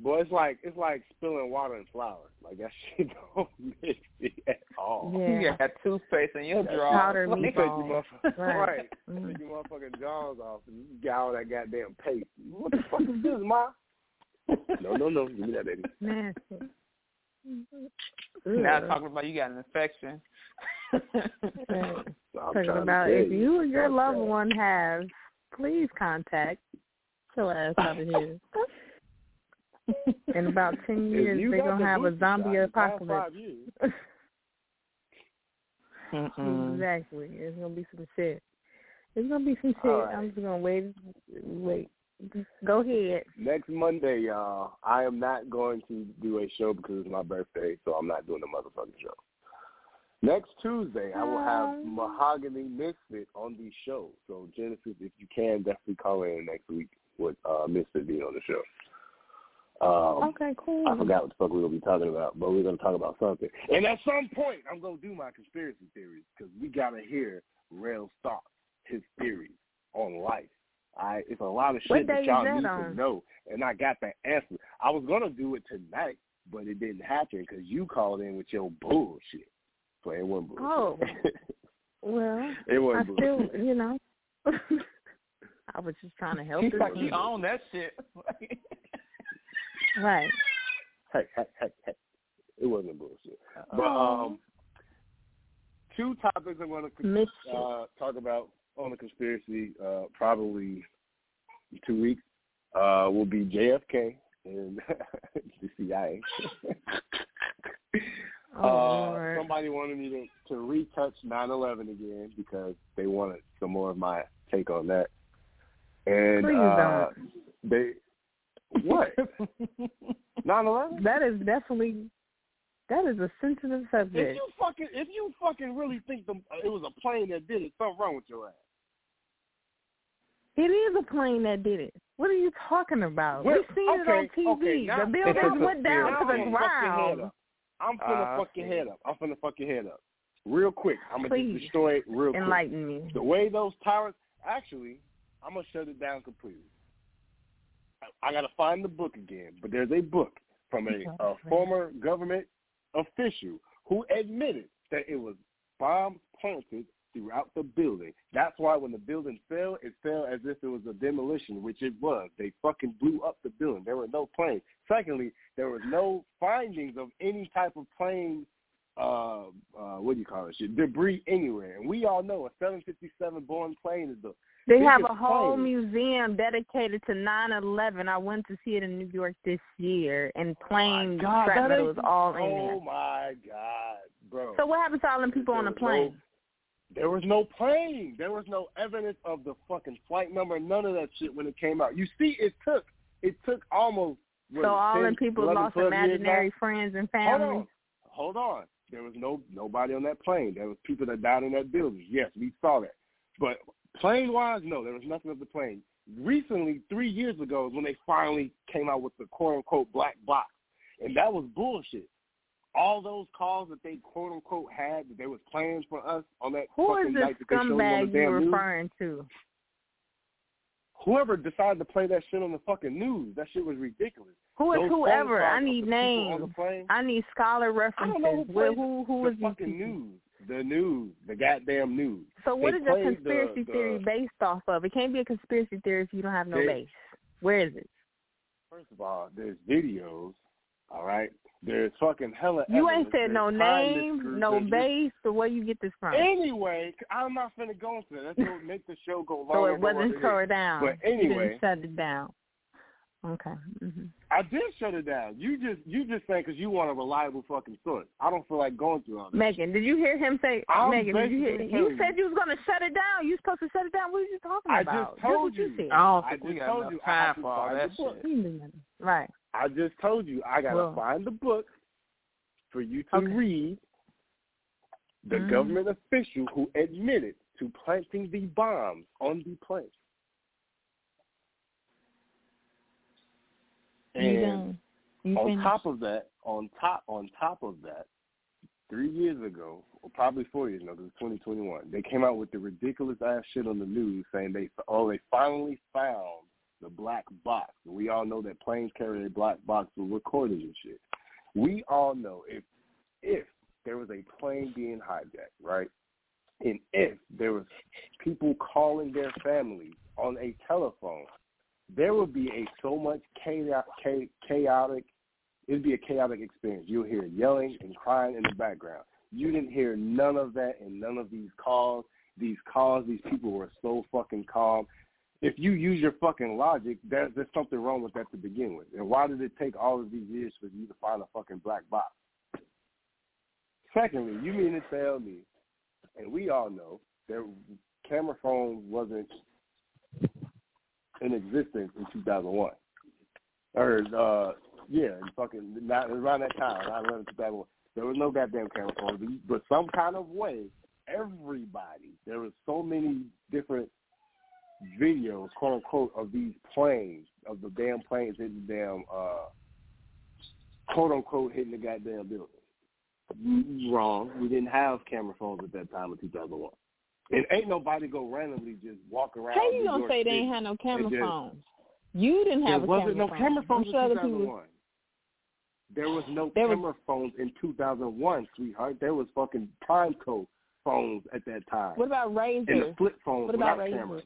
boy, it's like it's like spilling water and flour. Like that shit don't mix it at all. Yeah. You got toothpaste in your drawer. Powder You take meatballs. motherfucking Right. right. Mhm. Take your motherfucking jaws off and you got all that goddamn paste. What the fuck is this, ma? No, no, no. Give me that, baby. Nasty. Now talking about you got an infection. Right. So Talking about if you or your fuck loved that. one have, please contact your ass out of here. In about ten years, you they're gonna the have a zombie shot, apocalypse. Exactly. It's gonna be some shit. It's gonna be some shit. All right. I'm just gonna wait. Wait. Go ahead. Next Monday, y'all, I am not going to do a show because it's my birthday, so I'm not doing the motherfucking show. Next Tuesday, I will have. Mahogany Misfit on the show. So Genesis, if you can, definitely call in next week with uh, Misfit being on the show. Um, Okay, cool. I forgot what the fuck we were going to be talking about, but we're going to talk about something. And at some point, I'm going to do my conspiracy theories because we got to hear Rell's thoughts, his theories on life. I, it's a lot of shit that y'all need on? to know, and I got the answer. I was going to do it tonight, but it didn't happen because you called in with your bullshit. So it wasn't bullshit. Oh. Well, it I wasn't still, bullshit. you know, I was just trying to help He's you. like he that shit. Right. Hey, hey, hey, hey. It wasn't bullshit. But Oh. um, two topics I'm going to uh, talk about on the conspiracy, uh, probably two weeks, uh, will be JFK and the CIA. Oh, uh, somebody wanted me to, to retouch 9/11 again because they wanted some more of my take on that. And Please uh, they what 9/11? That is definitely that is a sensitive subject. If you fucking if you fucking really think the, it was a plane that did it, something wrong with your ass. It is a plane that did it. What are you talking about? Well, We've seen it on TV. okay, now- the buildings went down to the I'm gonna fuck your head ground. up. I'm finna Ah, fuck your shit. head up. I'm finna fuck your head up. Real quick. I'm gonna just destroy it real quick. Enlighten me. The way those towers actually, I'm gonna shut it down completely. I, I gotta find the book again, but there's a book from a, a former government official who admitted that it was bombs planted throughout the building. That's why when the building fell, it fell as if it was a demolition, which it was. They fucking blew up the building. There were no planes. Secondly, there was no findings of any type of plane uh uh what do you call it shit debris anywhere and we all know a 757 Boeing plane is the They have a whole plane. museum dedicated to 9/11. I went to see it in New York this year, and plane Oh God, scrap metal was all in oh there. Oh my god bro So what happened to all them people on the plane? There was no plane there was no evidence of the fucking flight number none of that shit when it came out you see it took it took almost what, So all 10, them people 11, lost 12 years now? imaginary friends and Hold family. on. Hold on. There was no nobody on that plane. There was people that died in that building. Yes, we saw that. But plane wise, no, there was nothing of the plane. Recently, three years ago, is when they finally came out with the quote unquote black box. And that was bullshit. All those calls that they quote unquote had that there was plans for us on that Who fucking is this night that they showed on the damn news. referring to? Whoever decided to play that shit on the fucking news, that shit was ridiculous. Who is Those whoever? I need the names. I need scholar I references. don't know who plays who who the fucking news. The news, the goddamn news. So what They is the- conspiracy the- theory based off of? It can't be a conspiracy theory if you don't have no They- base. Where is it? First of all, there's videos. All right, there's fucking hella. You ain't said no There's name, no base, so where you get this from? Anyway, I'm not finna go into that. That's what make the show go longer. so it wasn't it tore down. But you anyway, didn't shut it down. Okay. hmm I did shut it down. You just you just saying because you want a reliable fucking source. I don't feel like going through all that. Megan, did you hear him say? I'm Megan, did you hear? basically You said you was gonna shut it down. You supposed to shut it down. What are you talking I about? I just told you. you. said. I don't I think we just got told enough you I time have to for all find that shit. You didn't do nothing. Right. I just told you I gotta Well- find the book for you to Okay. read the Mhm. government official who admitted to planting the bombs on the plane. You And done. You on finished. top of that, on top on top of that, three years ago, or probably four years ago, because it's 2021, they came out with the ridiculous ass shit on the news saying they oh they finally found the black box. We all know that planes carry a black box with recordings and shit. We all know if if there was a plane being hijacked, right? And if there was people calling their families on a telephone, there would be a so much chaotic, chaotic it'd be a chaotic experience. You'll hear yelling and crying in the background. You didn't hear none of that in none of these calls. These calls, these people were so fucking calm. If you use your fucking logic, there's, there's something wrong with that to begin with. And why did it take all of these years for you to find a fucking black box? Secondly, you mean to tell me, and we all know, that camera phone wasn't in existence in 2001. Or, uh, yeah, fucking not around that time, not around 2001. There was no goddamn camera phones, but some kind of way, everybody, there was so many different videos, quote unquote, of these planes, of the damn planes hitting the damn, uh, quote unquote, hitting the goddamn building. Wrong. We didn't have camera phones at that time in 2001. And ain't nobody go randomly just walk around. How you New gonna say they City ain't had no camera just- phones? You didn't have there a wasn't camera no phone. camera phones I'm sure in other people. 2001. There was no There was- camera phones in 2001, sweetheart. There was fucking prime code phones at that time. What about Razrs? and the flip phones What about without Razrs? cameras.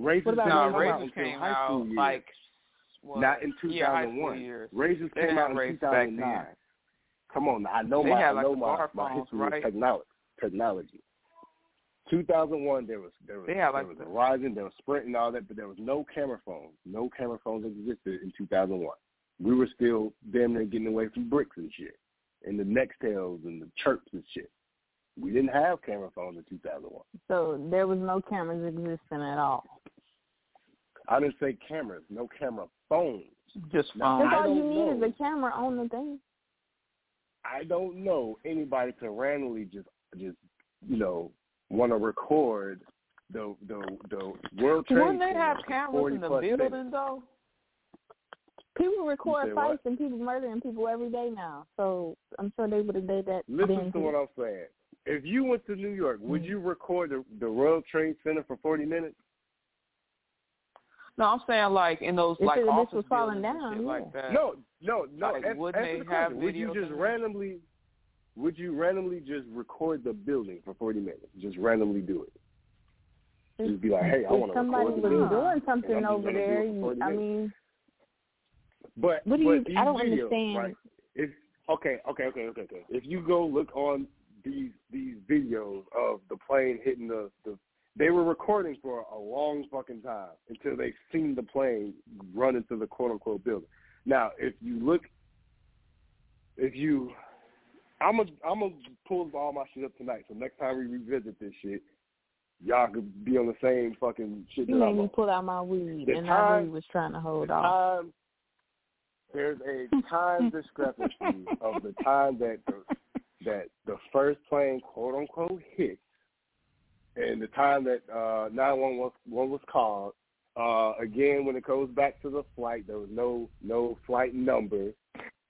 Razrs What about didn't No, out Razrs until came out years. like what? Not in yeah, high school 2001. years. Razrs They came out have in Razrs back 2009. then. Come on, I know They my had, I know my, bar my history right? with technology. Technology. 2001, there was there was, They had, like, there was Verizon, there was Sprint, and all that, but there was no camera phones. No camera phones existed in 2001. We were still damn near getting away from bricks and shit, and the Nextels and the chirps and shit. We didn't have camera phones in 2001. So there was no cameras existing at all. I didn't say cameras, no camera phones. Just phones. That's all you don't need is a camera on the thing. I don't know anybody to randomly just just you know want to record the the the World Trade Wouldn't they have cameras in the plus building minutes. though? People record say what? fights and people murdering people every day now. So I'm sure they would have did that. Listen to too. what I'm saying. If you went to New York, would mm-hmm. you record the the World Trade Center for 40 minutes? No, I'm saying like in those If like it- office was falling down, yeah. like that. No, no, no. Like, Answer- wouldn't they the have question. Would you just there? randomly? Would you randomly just record the building for 40 minutes? Just randomly do it. Just be like, hey, I want to record the building. Somebody was doing something over there, you, I mean, But What do you- these I don't videos, understand. Right, if okay, okay, okay, okay, okay. If you go look on these these videos of the plane hitting the the, they were recording for a long fucking time until they seen the plane run into the quote unquote building. Now, if you look, if you, I'm gonna I'm gonna pull all my shit up tonight. So next time we revisit this shit, y'all could be on the same fucking shit you made me pull out my weed, The and I really was trying to hold the off. time there's a time discrepancy of the time that the that the first plane quote unquote hit and the time that uh nine one was called. Uh again when it goes back to the flight there was no no flight number.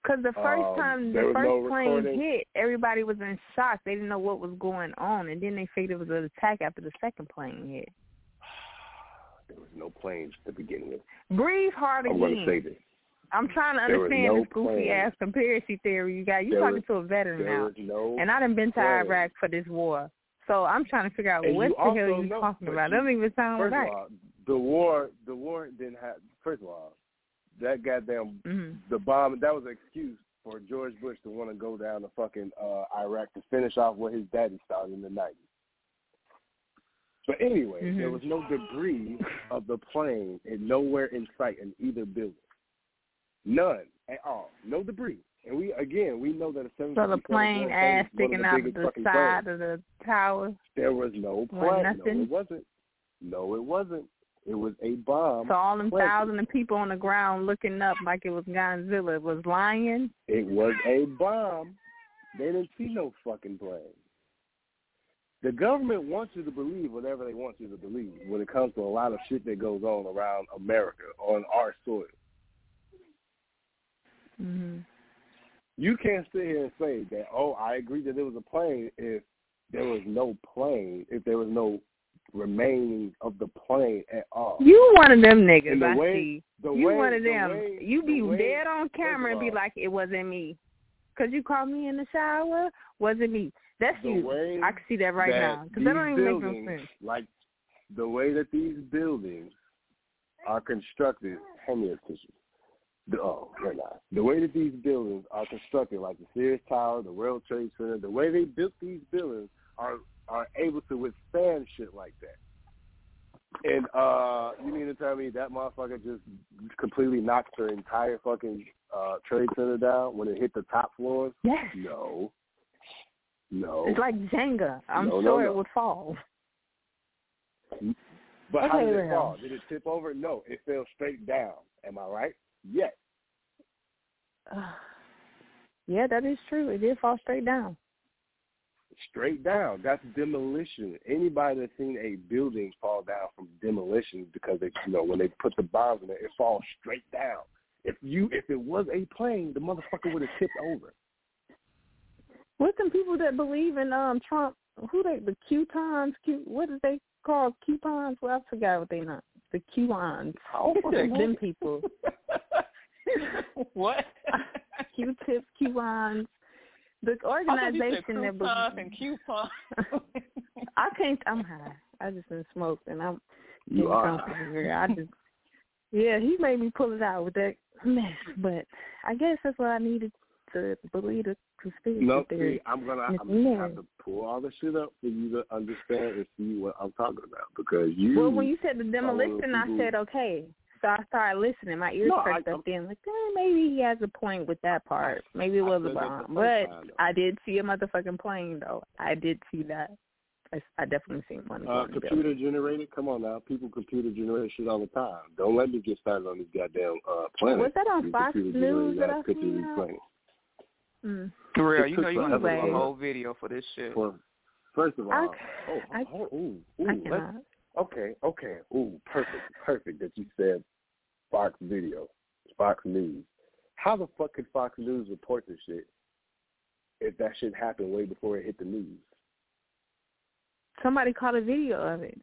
Because the first Um, time the first no plane recording. hit, everybody was in shock. They didn't know what was going on, and then they figured it was an attack after the second plane hit. There was no planes to begin with. Breathe hard I'm again. gonna say this. I'm trying to understand no this goofy plane. ass conspiracy theory you got. You There talking was- to a veteran now, no and I done been to plane. Iraq for this war. So I'm trying to figure out And what the hell you know- talking about. you- That doesn't even sound First right. of all, the war the war didn't have first of all, that goddamn hmm the bomb that was an excuse for George Bush to want to go down to fucking uh, Iraq to finish off what his daddy started in the nineties. But anyway, Mhm. there was no debris of the plane and nowhere in sight in either building. None at all. No debris. And we again we know that a seven So the plane ass sticking out of the side of the tower. There was no plane. No, nothing? it wasn't. No, it wasn't. It was a bomb. So all them planted. thousand of people on the ground looking up like it was Godzilla it was lying. It was a bomb. They didn't see no fucking plane. The government wants you to believe whatever they want you to believe when it comes to a lot of shit that goes on around America on our soil. Hmm You can't sit here and say that, oh, I agree that there was a plane if there was no plane, if there was no remaining of the plane at all. You one of them niggas. And the I way- see. the you way- one of the them. way- you be the dead on camera and be like, it wasn't me. because you called me in the shower. Wasn't me. That's you. I can see that right that now because that don't even make no sense. Like the way that these buildings are constructed, hand me a tissue. The, oh, they're not. The way that these buildings are constructed, like the Sears Tower, the World Trade Center, the way they built these buildings are are able to withstand shit like that. And uh you mean to tell me that motherfucker just completely knocked her entire fucking uh trade center down when it hit the top floors? Yes. No. No. It's like Jenga. I'm No, no, sure no. it would fall. But how did it well. fall? Did it tip over? No, it fell straight down. Am I right? Yes. yeah, that is true. It did fall straight down. Straight down. That's demolition. Anybody that's seen a building fall down from demolition because they you know, when they put the bombs in it, it falls straight down. If you if it was a plane, the motherfucker would have tipped over. What them people that believe in um Trump? Who they the Qtons? Q what is they called? Coupons? Well, I forgot what they not. The Qons. Oh, them people. what? Q-tips, Qons. The I you said organization that coupons was. and coupons. I can't. I'm high. I just been smoked and I'm You getting are. I just. Yeah, he made me pull it out with that mess, but I guess that's what I needed to believe the conspiracy No, theory. see, I'm gonna I'm It's gonna have to pull all the shit up for you to understand and see what I'm talking about because you Well, when you said the are one of those demolition, I said okay. So I started listening. My ears No, perked I- up then. Like, eh, maybe he has a point with that part. Maybe it I was a said that the bomb. But time. I did see a motherfucking plane, though. I did see that. I, I definitely seen one. Uh, going to computer generated? Come on now. People computer generate shit all the time. Don't let me get started on these goddamn uh planets. Was that on These Fox computer News generated that I pictures of seen these that? planets. Mm. Real, you know you want to forever make a whole video for this shit. For first of all, I- oh, I- oh, ooh, ooh, I let's- cannot. Okay, okay, ooh, perfect, perfect that you said Fox Video, Fox News. How the fuck could Fox News report this shit if that shit happened way before it hit the news? Somebody caught a video of it.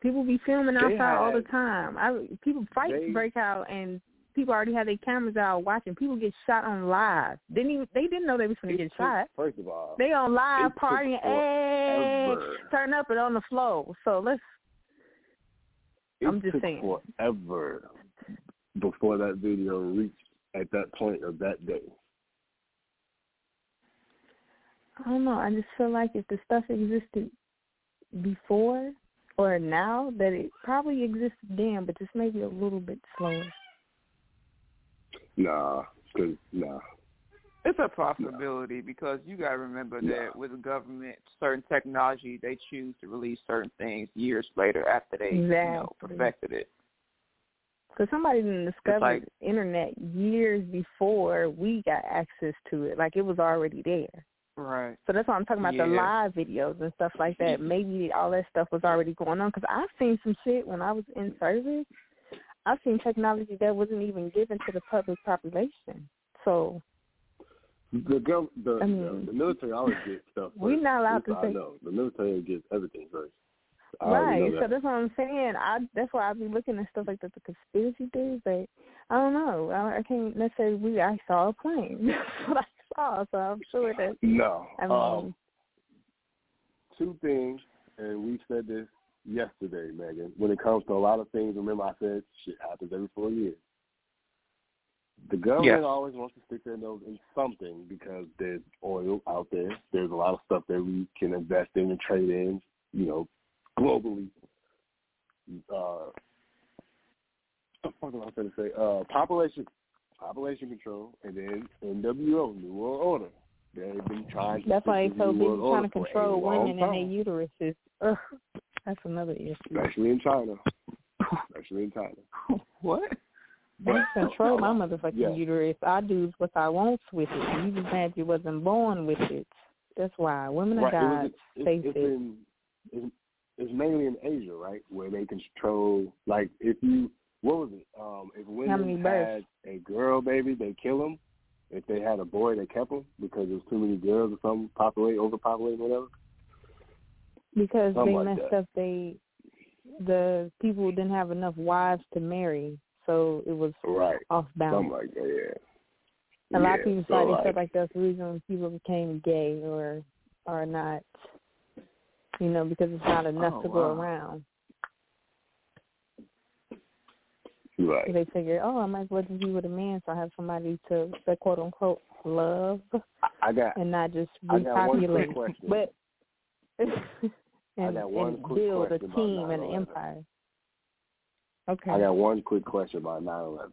People be filming outside all the time. I people fights break out and people already have their cameras out watching. People get shot on live. Didn't even they didn't know they was to get shot. First of all, They on live partying, hey, forever. turn up and on the flow. So let's. it I'm just took saying. forever before that video reached at that point of that day. I don't know. I just feel like if the stuff existed before or now, that it probably existed then, but just maybe a little bit slower. Nah, cause nah. It's a possibility because you got to remember that with the government, certain technology they choose to release certain things years later after they you know perfected it. Because somebody didn't discover like- the internet years before we got access to it. Like it was already there. Right. So that's why I'm talking about the live videos and stuff like that. Maybe all that stuff was already going on. Because I've seen some shit when I was in service. I've seen technology that wasn't even given to the public population. So The gov- the, I mean, the, the military always gets stuff. we're not allowed to I say- know. The military gets everything first. I right. know So that's what I'm saying. I that's why I be looking at stuff like that, the conspiracy theories. But I don't know. I, I can't necessarily. We I saw a plane. That's what I saw. So I'm sure that. No. I mean, um, two things, and we said this yesterday, Megan. When it comes to a lot of things, remember I said shit happens every four years. The government Yes. always wants to stick their nose in something because there's oil out there. There's a lot of stuff that we can invest in and trade in, you know, globally. Uh, what the fuck am I going to say? Uh, population, population control, and then NWO, New World Order. They've been trying. To that's why stick they to so the New busy World trying to control women and their uteruses. Ugh, that's another issue. especially in China. Especially in China. What? They control my motherfucking Yeah. uterus. I do what I want with it. You just mad you wasn't born with it. That's why women right. of it was, it's, face it's it. in it's, it's mainly in Asia, right, where they control. Like if you what was it? Um, if women had a girl baby, they kill them. If they had a boy, they kept them because there's too many girls or something, populate, overpopulate, whatever. Because Something they like messed that. up they the people didn't have enough wives to marry so it was Right. off Something balance like that. Yeah. A lot Yeah, of people so, thought they like- felt like that's the reason people became gay or are not, you know, because it's not enough Oh, to go wow. around. Right. So they figure, oh, I might as well just be with a man, so I have somebody to, to quote unquote love I, got and not just I got one quick repopulate, but and, and build a team and an empire. Okay. I got one quick question about 9/11.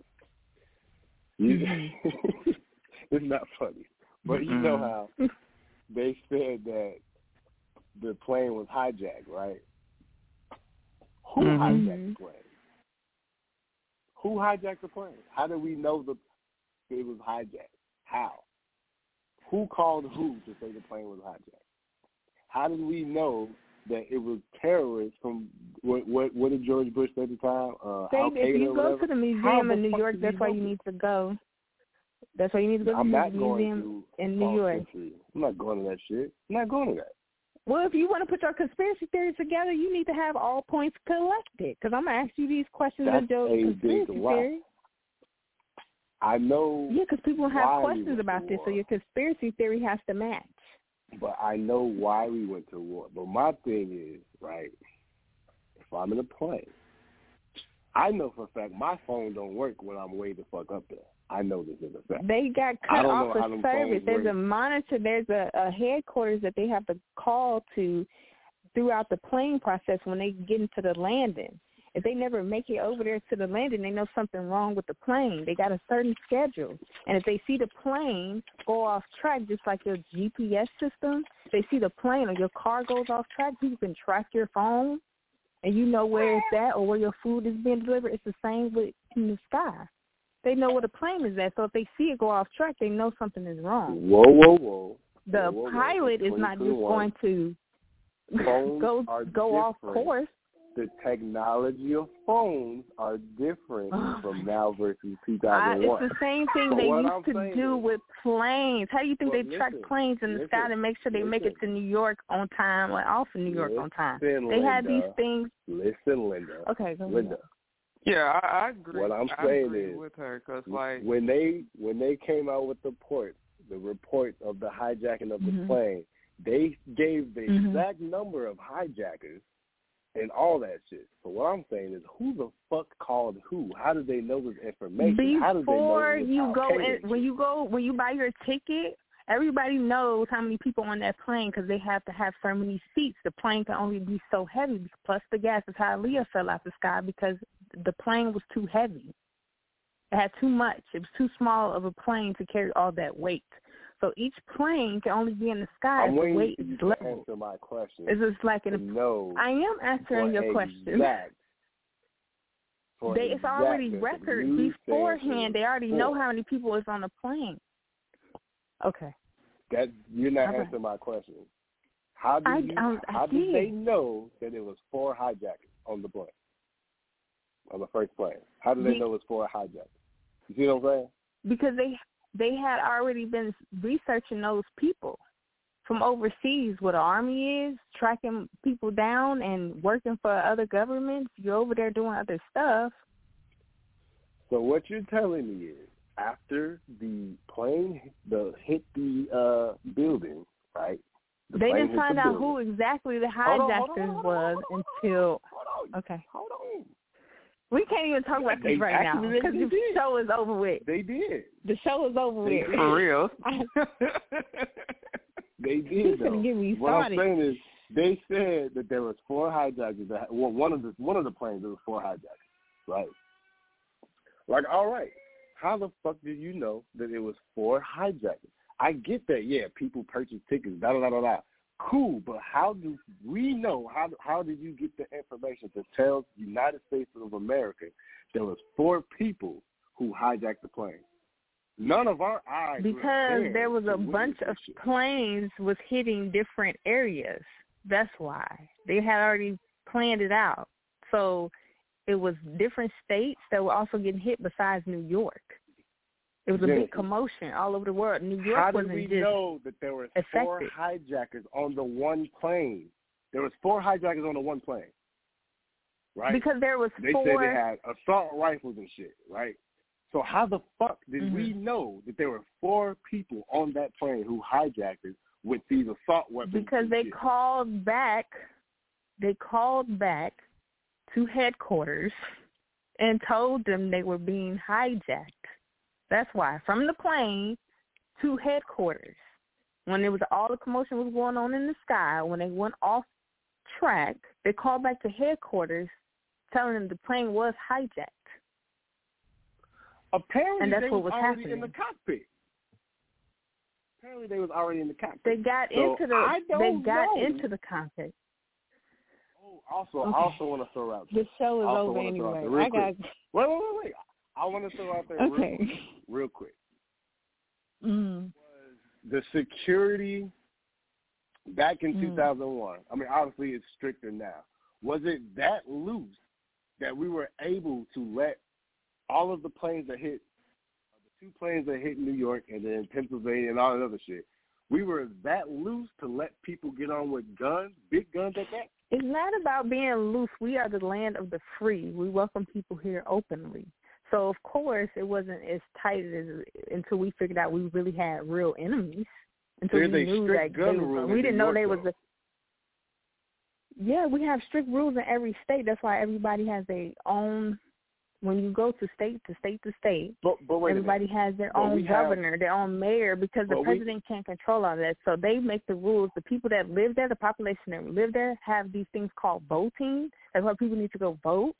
You, Mm-hmm. it's not funny, but you know how they said that the plane was hijacked, right? Who Mm-hmm. hijacked the plane? Who hijacked the plane? How do we know the it was hijacked? How? Who called who to say the plane was hijacked? How did we know that it was terrorists from what what what did George Bush say at the time? Uh, if you go to the museum in New York, that's why you need to go. That's why you need to go to I'm the museum in New York. history. I'm not going to that shit. I'm not going to that. Well, if you want to put your conspiracy theories together, you need to have all points collected. Because I'm gonna ask you these questions That's of your conspiracy theory. I know, Yeah, because people have questions about this, so your conspiracy theory has to match. But I know why we went to war. But my thing is, right? If I'm in a plane, I know for a fact my phone don't work when I'm way the fuck up there. I know this is a fact. They got cut off of service. There's a monitor. There's a, a headquarters that they have to call to throughout the plane process when they get into the landing. If they never make it over there to the landing, they know something wrong with the plane. They got a certain schedule, and if they see the plane go off track, just like your GPS system, they see the plane or your car goes off track, you can track your phone, and you know where it's at or where your food is being delivered. It's the same with in the sky. They know where the plane is at, so if they see it go off track, they know something is wrong. Whoa, whoa, whoa. The Whoa, whoa, whoa. pilot is not just going to go go off course. The technology of phones are different Oh, from now versus I, 2001. it's the same thing But they used I'm to do is- with planes. How do you think But they track planes in the sky to make sure they make it to. New York on time or off of New York on time? Listen, They had these things. Listen, Linda. Okay, go ahead. Linda. Yeah, I, I agree. What I'm I saying agree is, with her because, like, when they when they came out with the report, the report of the hijacking of the Mhm. plane, they gave the Mhm. exact number of hijackers and all that shit. So what I'm saying is, who the fuck called who? How did they know this information? How did they know Before you go in, when you go when you buy your ticket, everybody knows how many people on that plane because they have to have so many seats. The plane can only be so heavy. Plus the gas is how Leah fell out the sky because the plane was too heavy. It had too much. It was too small of a plane to carry all that weight. So each plane can only be in the sky I'm waiting weight is level. answer my question. It's just like to in a, know I am answering your question. exact- They, it's already record beforehand. They already know how many people is on the plane. Okay. That you're not Okay. answering my question. How do I- you, um, I how did they know that it was four hijackers on the plane? On the first plane. How do they know it was four hijackers? You see what I'm saying? because they they had already been researching those people from overseas. What the army is tracking people down and working for other governments. You're over there doing other stuff. So what you're telling me is after the plane the hit the uh building, right? The they didn't hit the find out building. who exactly the Hold on, hold on, hijackers was until Hold on. okay. Hold on. We can't even talk about this right now because the did. show is over with. They did. The show is over They with. did. for real. They He's did gonna though. get me what I'm saying is they said that there was four hijackers. That, well, one of the one of the planes there was four hijackers, right? Like, all right, how the fuck did you know that it was four hijackers? I get that, yeah. People purchase tickets, da da da da da. Cool, but how do we know? How how did you get the information to tell the United States of America there was four people who hijacked the plane? None of our eyes because there there was a bunch of shit. planes was hitting different areas. That's why they had already planned it out. So it was different states that were also getting hit besides New York. It was a Genesis. big commotion all over the world. New York How did wasn't we know that there were four hijackers on the one plane? There was four hijackers on the one plane, right? because there was they four. said they had assault rifles and shit, right? So how the fuck did Mm-hmm. we know that there were four people on that plane who hijacked it with these assault weapons? because they shit? called back they called back to headquarters and told them they were being hijacked. That's why. From the plane to headquarters. When it was all the commotion was going on in the sky, when they went off track, they called back to headquarters telling them the plane was hijacked. Apparently, and that's they what was was already in happening. the cockpit. Apparently, they was already in the cockpit. They got So, into the I they don't got know. into the cockpit. Oh, also, Okay. I also want to throw out. The show is over wanna throw out anyway. there I got quick. Wait, wait, wait, wait. I want to throw out there real quick. Real quick. mm. The security back in Mm. 2001. I mean, obviously it's stricter now. Was it that loose that we were able to let all of the planes that hit, the two planes that hit New York and then Pennsylvania and all that other shit, we were that loose to let people get on with guns, big guns at that? It's not about being loose. We are the land of the free. We welcome people here openly. So of course it wasn't as tight as until we figured out we really had real enemies. Until There's we knew that gun rule we didn't know York, they was a Yeah, we have strict rules in every state. That's why everybody has their own when you go to state to state to state, But, but wait a minute. everybody has their But own we have- governor, their own mayor, because the But we- president can't control all that. So they make the rules. The people that live there, the population that live there, have these things called voting. That's why people need to go vote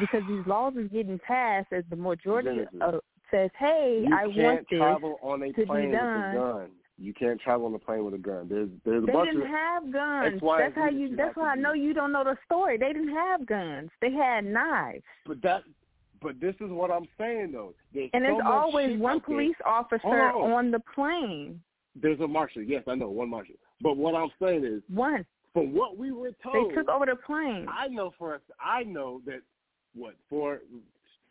because these laws are getting passed as the majority uh, says, "Hey, you I want this." travel on a to be plane with a gun. You can't travel on a plane with a gun. There's there's a They bunch didn't of have guns. X, Y, That's how you. That's why I know you don't know the story. They didn't have guns. They had knives. But that, but this is what I'm saying though. There's And so there's always one out there. police officer on. on the plane. There's a marshal. Yes, I know one marshal. But what I'm saying is, One. from what we were told, They took over the plane. I know for us. I know that what four,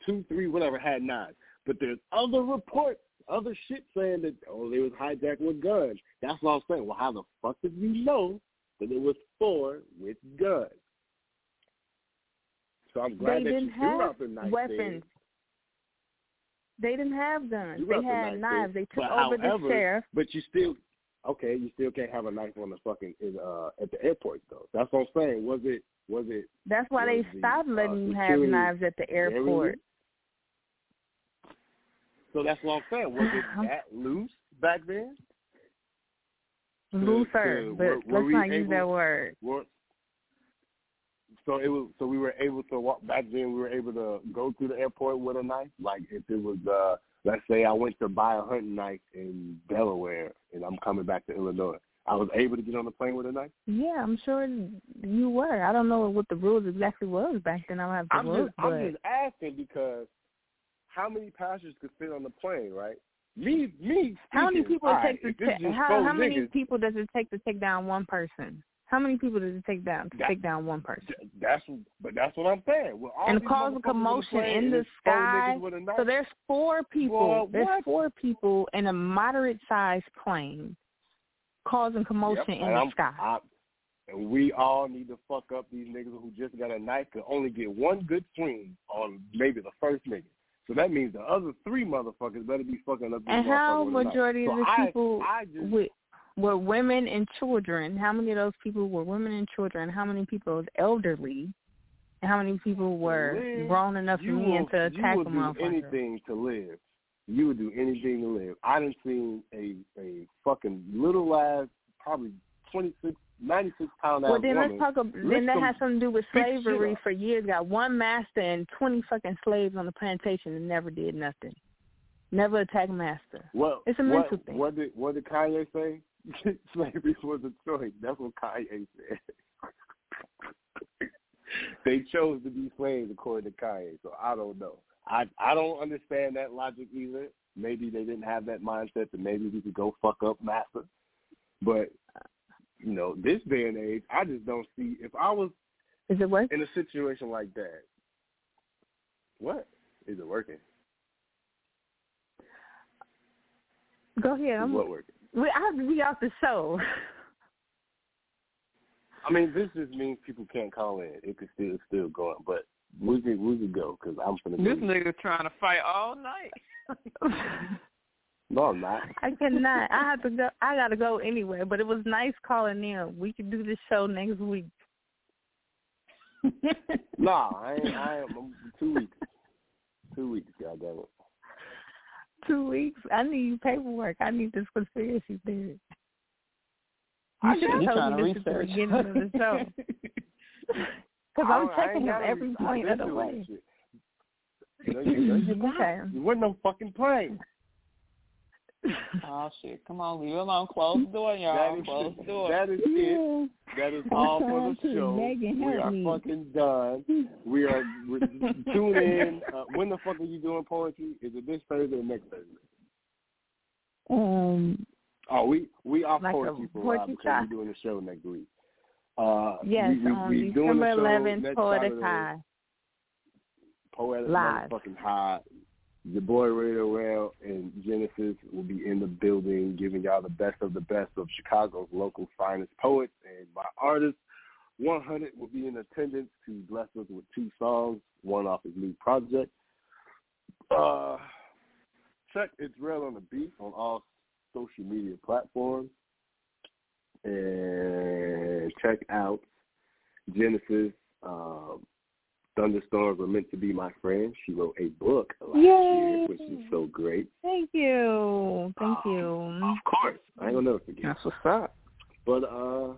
two, three, whatever had knives. But there's other reports, other shit saying that oh they was hijacked with guns. That's what I'm saying. Well, how the fuck did you know that it was four with guns? So I'm glad They that didn't you threw have out the knife weapons. thing. They didn't have guns. You They had knives. thing. They took But over however, the sheriff. But you still okay. You still can't have a knife on the fucking in, uh, at the airport though. That's what I'm saying. Was it? Was it? That's why they the, stopped uh, letting you have knives at the airport. So that's what I'm saying. Was it that loose back then? To- Looser, to- but were- let's not use that word. Were, so it was. So we were able to walk back then. We were able to go through the airport with a knife. Like if it was, uh let's say I went to buy a hunting knife in Delaware and I'm coming back to Illinois. I was able to get on the plane with a knife. Yeah, I'm sure you were. I don't know what the rules exactly was back then. I don't have the I'm rules, just, but I'm just asking because how many passengers could fit on the plane, right? Me, me. how many people it right, take to ta- how how many niggas, people does it take to take down one person? How many people does it take down to That- take down one person? That's but that's what I'm saying. All and cause a commotion in the sky. niggas with a knife, So there's four people. Well, there's what? four people in a moderate sized plane causing commotion Yep, in the I'm- sky. I- and we all need to fuck up these niggas who just got a knife could only get one good swing on maybe the first nigga. So that means the other three motherfuckers better be fucking up. these and how majority of the people I just, with, were women and children? How many of those people were women and children? How many people was elderly? And how many people were live, grown enough you men will, to attack them? you will do anything to live. You would do anything to live. I done seen a a fucking little ass, probably 26, 96 pound ass Well, then woman. let's talk. About, then that has something to do with slavery. For years, got one master and twenty fucking slaves on the plantation and never did nothing. Never attacked master. Well, It's a what, mental thing. What did what did Kanye say? Slavery was a choice. That's what Kanye said. they chose to be slaves according to Kanye. So I don't know. I I don't understand that logic either. Maybe they didn't have that mindset that maybe we could go fuck up master. But you know, this day and age, I just don't see. If I was Is it what? in a situation like that, what is it working? Go ahead. I'm, what working? We, I have to be off the show. I mean, this just means people can't call in. It could still it's still going, but we could we could go because I'm finna. This go. nigga trying to fight all night. No, I'm not. I cannot. I have to go. I gotta go anyway. But it was nice calling in. We could do this show next week. nah, I ain't. I am I'm, two weeks. Two weeks, goddamn it. Two weeks. I need paperwork. I need this conspiracy theory. I You should have told me this at the research. beginning of the show. Because I'm checking ain't every point of the way. No, you, no, you're not. Okay. You wasn't no fucking plane. Oh shit! Come on, leave it alone. Close the door, y'all. That is, Close the door. that is it. That is all for the show. Megan, we are me. fucking done. We are we, tune in. Uh, when the fuck are you doing poetry? Is it this Thursday or next Thursday? Um. Oh, we we off Like a poetry for a while poetry because shop? we're doing the show next week. Uh, Yes, we, we, on we December 11th, next Poetic Saturday. High. Poetic Live. fucking high. Your boy Radio Rell and Genesis will be in the building, giving y'all the best of the best of Chicago's local finest poets and my artists. 100 will be in attendance to bless us with two songs, one off his new project. Uh, check It's on the Beat on all social media platforms. And check out Genesis. Um, Thunderstorms were meant to be my friend. She wrote a book last year, which is so great. Thank you. Thank Um, you. Of course, I ain't gonna never forget. That's what's up. But uh,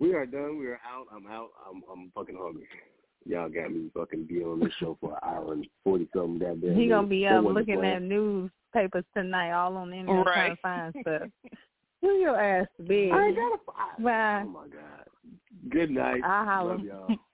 we are done. We are out. I'm out. I'm I'm fucking hungry. Y'all got me fucking be on this show for an hour and forty something goddamn. He gonna be up wasn't looking planned. at newspapers tonight, all on the internet trying Right. to find stuff. Do your ass to bed. I ain't got a five. Bye. Oh my god. Good night. I'll holler. Love y'all.